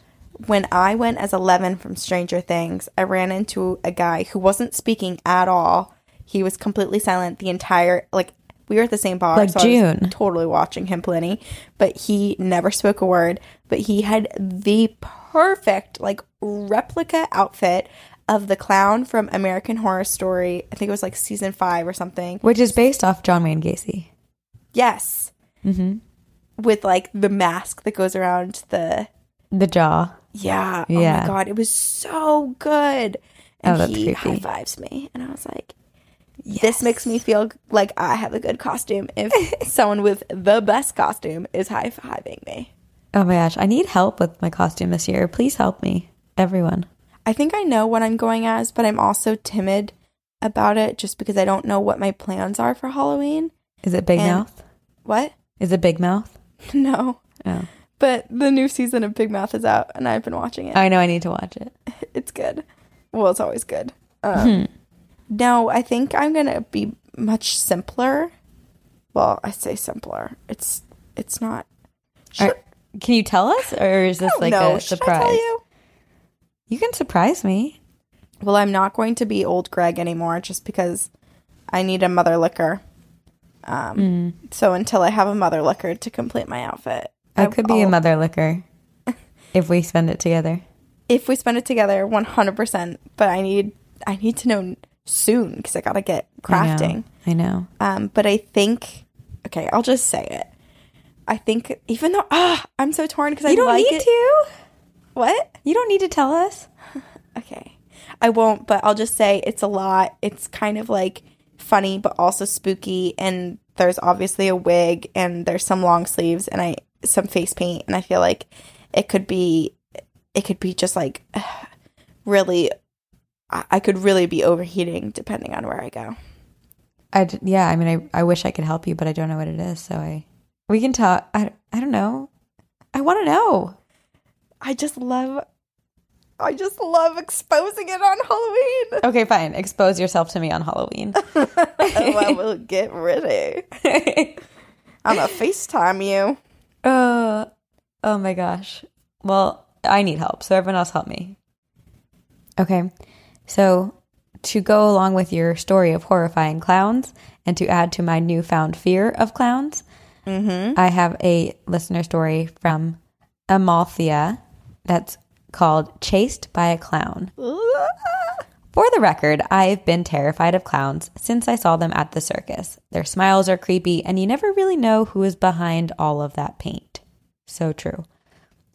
When I went as Eleven from Stranger Things, I ran into a guy who wasn't speaking at all. He was completely silent the entire like we were at the same bar, Like so I was June. totally watching him plenty, but he never spoke a word. But he had the perfect like replica outfit of the clown from American Horror Story. I think it was like season five or something. Which is based off John Wayne Gacy. Yes. Mm-hmm. with like the mask that goes around the The jaw. yeah. Oh Yeah. my god, it was so good. And Oh, that's he creepy. high fives me, and I was like, "This makes me feel like I have a good costume." If someone with the best costume is high fiving me, Oh my gosh, I need help with my costume this year. Please help me, everyone. I think I know what I'm going as, but I'm also timid about it just because I don't know what my plans are for Halloween. Is it Big And- Mouth? What? Is it Big Mouth? No. Oh. But the new season of Big Mouth is out, and I've been watching it. I know I need to watch it. it's good. Well, it's always good. Um, No, I think I'm gonna be much simpler. Well, I say simpler. It's it's not. Should, Are- can you tell us, or is this like no, a should surprise? I tell you? You can surprise me. Well, I'm not going to be old Greg anymore, just because I need a mother liquor. Um, So until I have a mother liquor to complete my outfit, I could be a I'll- mother liquor if we spend it together. If we spend it together, one hundred percent. But I need I need to know soon because I gotta get crafting. I know. I know. Um, but I think okay, I'll just say it. I think even though ah, I'm so torn because I You don't like need it. to. What? You don't need to tell us. Okay. I won't, but I'll just say it's a lot. It's kind of like funny, but also spooky. And there's obviously a wig and there's some long sleeves and I some face paint. And I feel like it could be, it could be just like really, I I could really be overheating depending on where I go. I yeah. I mean, I I wish I could help you, but I don't know what it is. So I we can talk. I I don't know. I want to know. I just love, I just love exposing it on Halloween. Okay, fine. Expose yourself to me on Halloween. well, we'll get ready. I'm gonna FaceTime you. Oh, oh my gosh. Well, I need help, so everyone else help me. Okay, so to go along with your story of horrifying clowns and to add to my newfound fear of clowns, mm-hmm. I have a listener story from Amalthea that's called Chased by a Clown. For the record, I've been terrified of clowns since I saw them at the circus. Their smiles are creepy, and you never really know who is behind all of that paint. So true.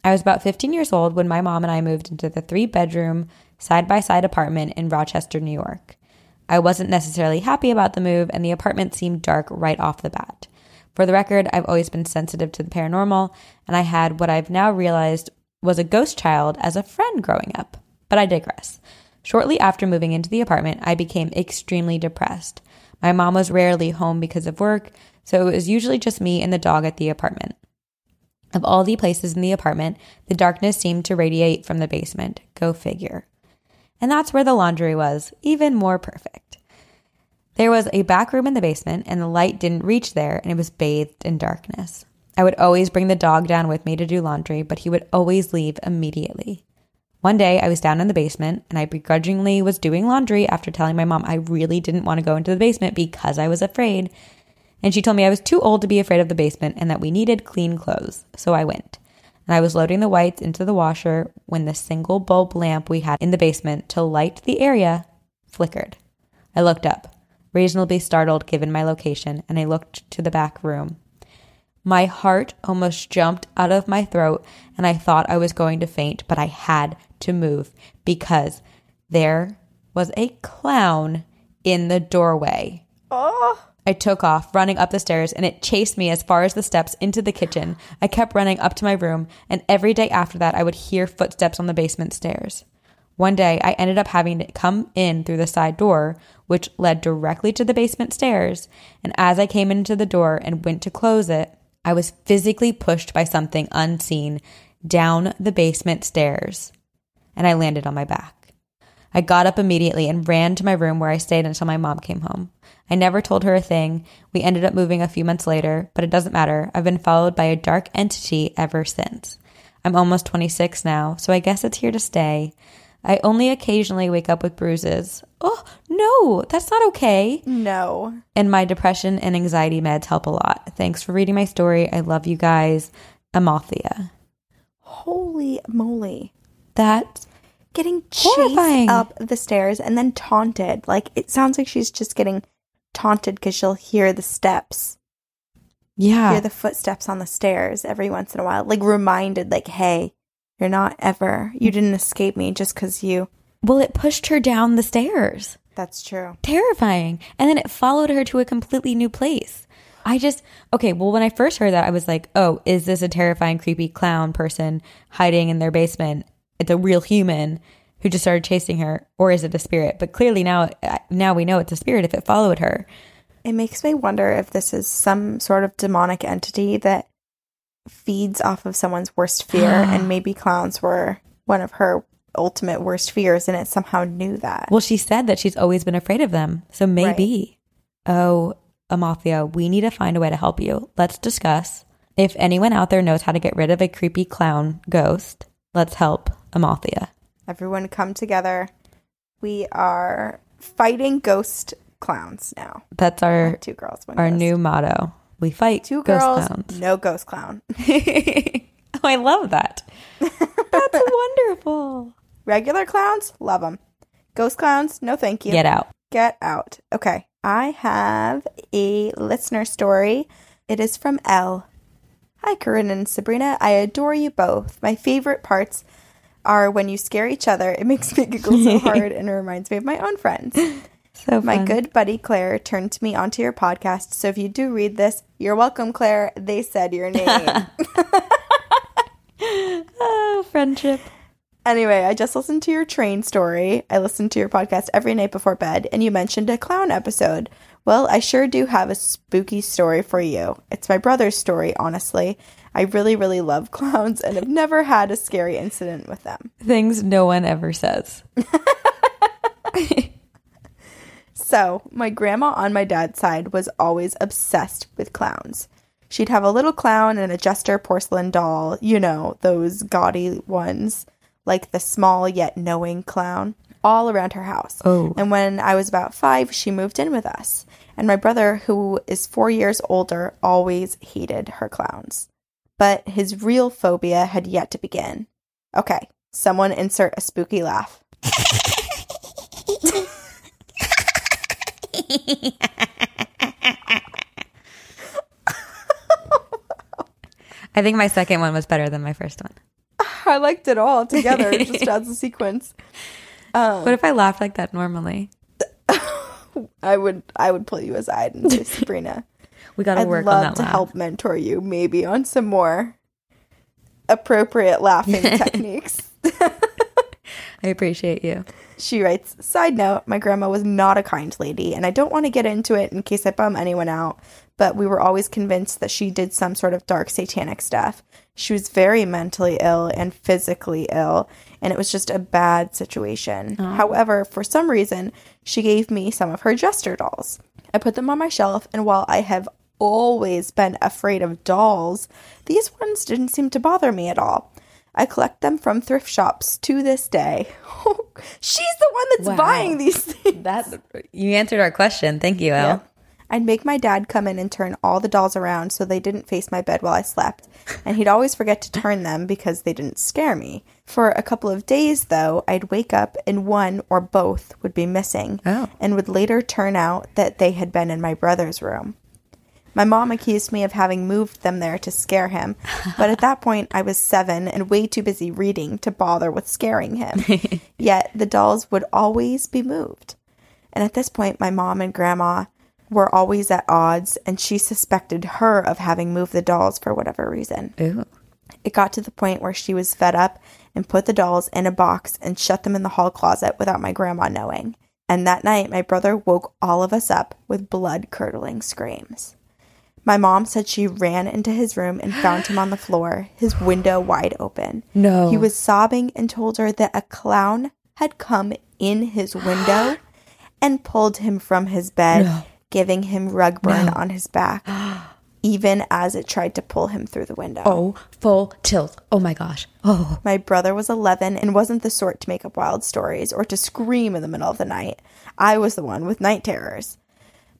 I was about 15 years old when my mom and I moved into the three bedroom, side by side apartment in Rochester, New York. I wasn't necessarily happy about the move, and the apartment seemed dark right off the bat. For the record, I've always been sensitive to the paranormal, and I had what I've now realized was a ghost child as a friend growing up. But I digress. Shortly after moving into the apartment, I became extremely depressed. My mom was rarely home because of work, so it was usually just me and the dog at the apartment. Of all the places in the apartment, the darkness seemed to radiate from the basement. Go figure. And that's where the laundry was, even more perfect. There was a back room in the basement, and the light didn't reach there, and it was bathed in darkness. I would always bring the dog down with me to do laundry, but he would always leave immediately. One day, I was down in the basement, and I begrudgingly was doing laundry after telling my mom I really didn't want to go into the basement because I was afraid. And she told me I was too old to be afraid of the basement and that we needed clean clothes. So I went. And I was loading the whites into the washer when the single bulb lamp we had in the basement to light the area flickered. I looked up, reasonably startled given my location, and I looked to the back room. My heart almost jumped out of my throat, and I thought I was going to faint, but I had to move because there was a clown in the doorway. Oh, I took off, running up the stairs, and it chased me as far as the steps into the kitchen. I kept running up to my room, and every day after that, I would hear footsteps on the basement stairs. One day, I ended up having to come in through the side door, which led directly to the basement stairs. And as I came into the door and went to close it, I was physically pushed by something unseen down the basement stairs, and I landed on my back. I got up immediately and ran to my room where I stayed until my mom came home. I never told her a thing. We ended up moving a few months later, but it doesn't matter. I've been followed by a dark entity ever since. I'm almost 26 now, so I guess it's here to stay. I only occasionally wake up with bruises. Oh, no, that's not okay. no. And my depression and anxiety meds help a lot. Thanks for reading my story. I love you guys. Amalthea. Holy moly. That Getting chased Horrifying. up the stairs and then taunted. Like, it sounds like she's just getting taunted because she'll hear the steps, yeah. hear the footsteps on the stairs every once in a while. Like, reminded, like, hey, you're not ever, you didn't escape me just because you. well, it pushed her down the stairs. That's true. terrifying. And then it followed her to a completely new place. I just, okay, well, when I first heard that, I was like, oh, is this a terrifying, creepy clown person hiding in their basement? It's a real human who just started chasing her, or is it a spirit? But clearly now, uh, now we know it's a spirit if it followed her. It makes me wonder if this is some sort of demonic entity that feeds off of someone's worst fear, and maybe clowns were one of her ultimate worst fears, and it somehow knew that. Well, she said that she's always been afraid of them. So maybe. Oh, Amalthea, we need to find a way to help you. Let's discuss. If anyone out there knows how to get rid of a creepy clown ghost, let's help Amalthea. Everyone come together. We are fighting ghost clowns now. That's our Two girls, our ghost. new motto. We fight two ghost girls, clowns. no ghost clown. oh, I love that. That's wonderful. Regular clowns, love them. Ghost clowns, no thank you. Get out. Get out. Okay. I have a listener story. It is from Elle. Hi, Corinne and Sabrina. I adore you both. My favorite parts are when you scare each other. It makes me giggle so hard and it reminds me of my own friends. So My good buddy Claire turned me onto your podcast. So if you do read this, you're welcome, Claire. They said your name. oh, friendship. Anyway, I just listened to your train story. I listen to your podcast every night before bed, and you mentioned a clown episode. Well, I sure do have a spooky story for you. It's my brother's story, honestly. I really, really love clowns and have never had a scary incident with them. Things no one ever says. So, my grandma on my dad's side was always obsessed with clowns. She'd have a little clown and a jester porcelain doll, you know, those gaudy ones, like the small yet knowing clown, all around her house. Oh. And when I was about five, she moved in with us. And my brother, who is four years older, always hated her clowns. But his real phobia had yet to begin. Okay, someone insert a spooky laugh. I think my second one was better than my first one. I liked it all together, just as a sequence. Um, what if I laughed like that normally? I would I would pull you aside and say, Sabrina, We got to work on that. I'd love to laugh. help mentor you maybe on some more appropriate laughing techniques. I appreciate you. She writes, side note, my grandma was not a kind lady, and I don't want to get into it in case I bum anyone out, but we were always convinced that she did some sort of dark satanic stuff. She was very mentally ill and physically ill, and it was just a bad situation. However, for some reason, she gave me some of her jester dolls. I put them on my shelf, and while I have always been afraid of dolls, these ones didn't seem to bother me at all. I collect them from thrift shops to this day. She's the one that's Wow. buying these things. That you answered our question. Thank you, Elle. I'd make my dad come in and turn all the dolls around so they didn't face my bed while I slept, and he'd always forget to turn them because they didn't scare me. For a couple of days, though, I'd wake up and one or both would be missing, Oh. and would later turn out that they had been in my brother's room. My mom accused me of having moved them there to scare him, but at that point I was seven and way too busy reading to bother with scaring him. Yet the dolls would always be moved. And at this point, my mom and grandma were always at odds, and she suspected her of having moved the dolls for whatever reason. Ooh. It got to the point where she was fed up and put the dolls in a box and shut them in the hall closet without my grandma knowing. And that night, my brother woke all of us up with blood curdling screams. My mom said she ran into his room and found him on the floor, his window wide open. No. He was sobbing and told her that a clown had come in his window and pulled him from his bed, giving him rug burn on his back, even as it tried to pull him through the window. Oh, full tilt. Oh my gosh. Oh. My brother was 11 and wasn't the sort to make up wild stories or to scream in the middle of the night. I was the one with night terrors.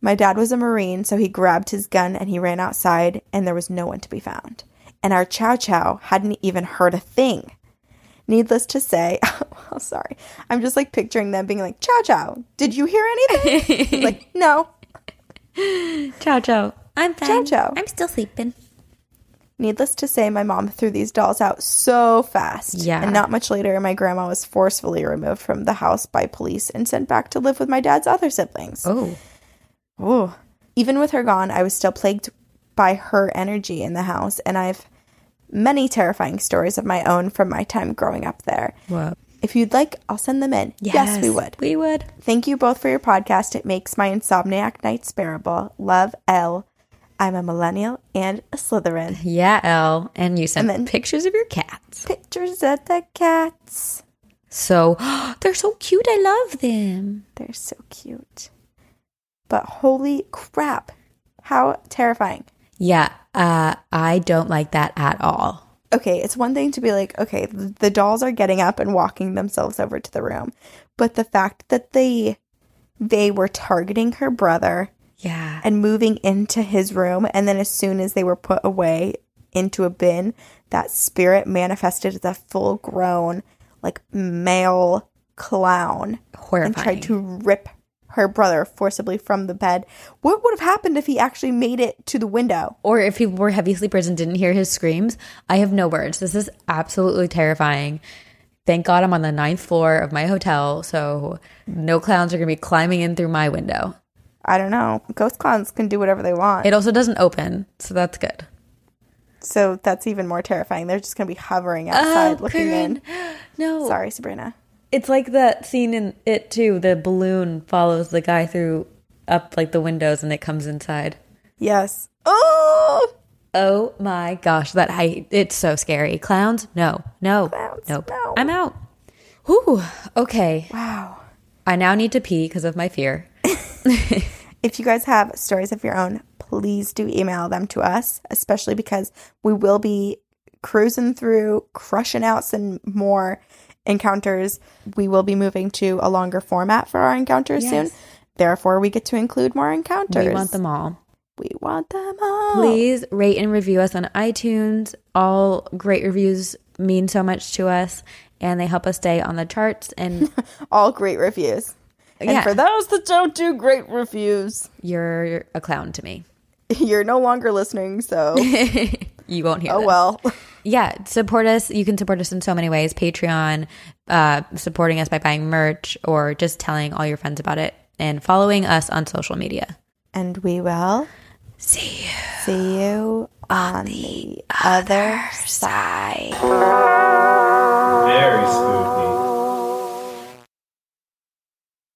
My dad was a Marine, so he grabbed his gun and he ran outside, and there was no one to be found. And our chow chow hadn't even heard a thing. Needless to say, oh, sorry. I'm just like picturing them being like, Chow chow, did you hear anything? Like, no. Ciao, ciao. I'm Chow chow. I'm still sleeping. Needless to say, my mom threw these dolls out so fast. Yeah. And not much later, my grandma was forcefully removed from the house by police and sent back to live with my dad's other siblings. Oh. Ooh. Even with her gone, I was still plagued by her energy in the house, and I've many terrifying stories of my own from my time growing up there. Whoa. If you'd like, I'll send them in. Yes, we would. We would. Thank you both for your podcast. It makes my insomniac nights bearable. Love, Elle. I'm a millennial and a Slytherin. Yeah, Elle. And you sent And pictures of your cats. Pictures of the cats. So they're so cute. I love them. They're so cute. But holy crap. How terrifying. Yeah. Uh, I don't like that at all. Okay, it's one thing to be like, okay, the dolls are getting up and walking themselves over to the room. But the fact that they they were targeting her brother Yeah. and moving into his room. And then as soon as they were put away into a bin, that spirit manifested as a full grown, like male clown Horrifying. and tried to rip her brother forcibly from the bed. What would have happened if he actually made it to the window? or if people were heavy sleepers and didn't hear his screams, I have no words. This is absolutely terrifying. Thank God I'm on the ninth floor of my hotel, so no clowns are gonna be climbing in through my window. I don't know. Ghost clowns can do whatever they want. It also doesn't open, so that's good. so that's even more terrifying. They're just going to be hovering oh, outside looking in. No, Sorry, Sabrina. It's like that scene in it too. The balloon follows the guy through up like the windows, and it comes inside. Yes. Oh! Oh my gosh, that height! It's so scary. Clowns? No, no, Clowns, nope. no. I'm out. Whew. Okay, Wow. I now need to pee because of my fear. If you guys have stories of your own, please do email them to us, especially because we will be cruising through, crushing out some more encounters. We will be moving to a longer format for our encounters soon. Therefore, we get to include more encounters. We want them all. We want them all. Please rate and review us on iTunes. All great reviews mean so much to us, and they help us stay on the charts. And All great reviews. And Yeah. for those that don't do great reviews, you're a clown to me. you're no longer listening, so You won't hear. oh this. well. yeah support us you can support us in so many ways patreon uh, supporting us by buying merch or just telling all your friends about it and following us on social media And we will see you see you on the other side. Very spooky.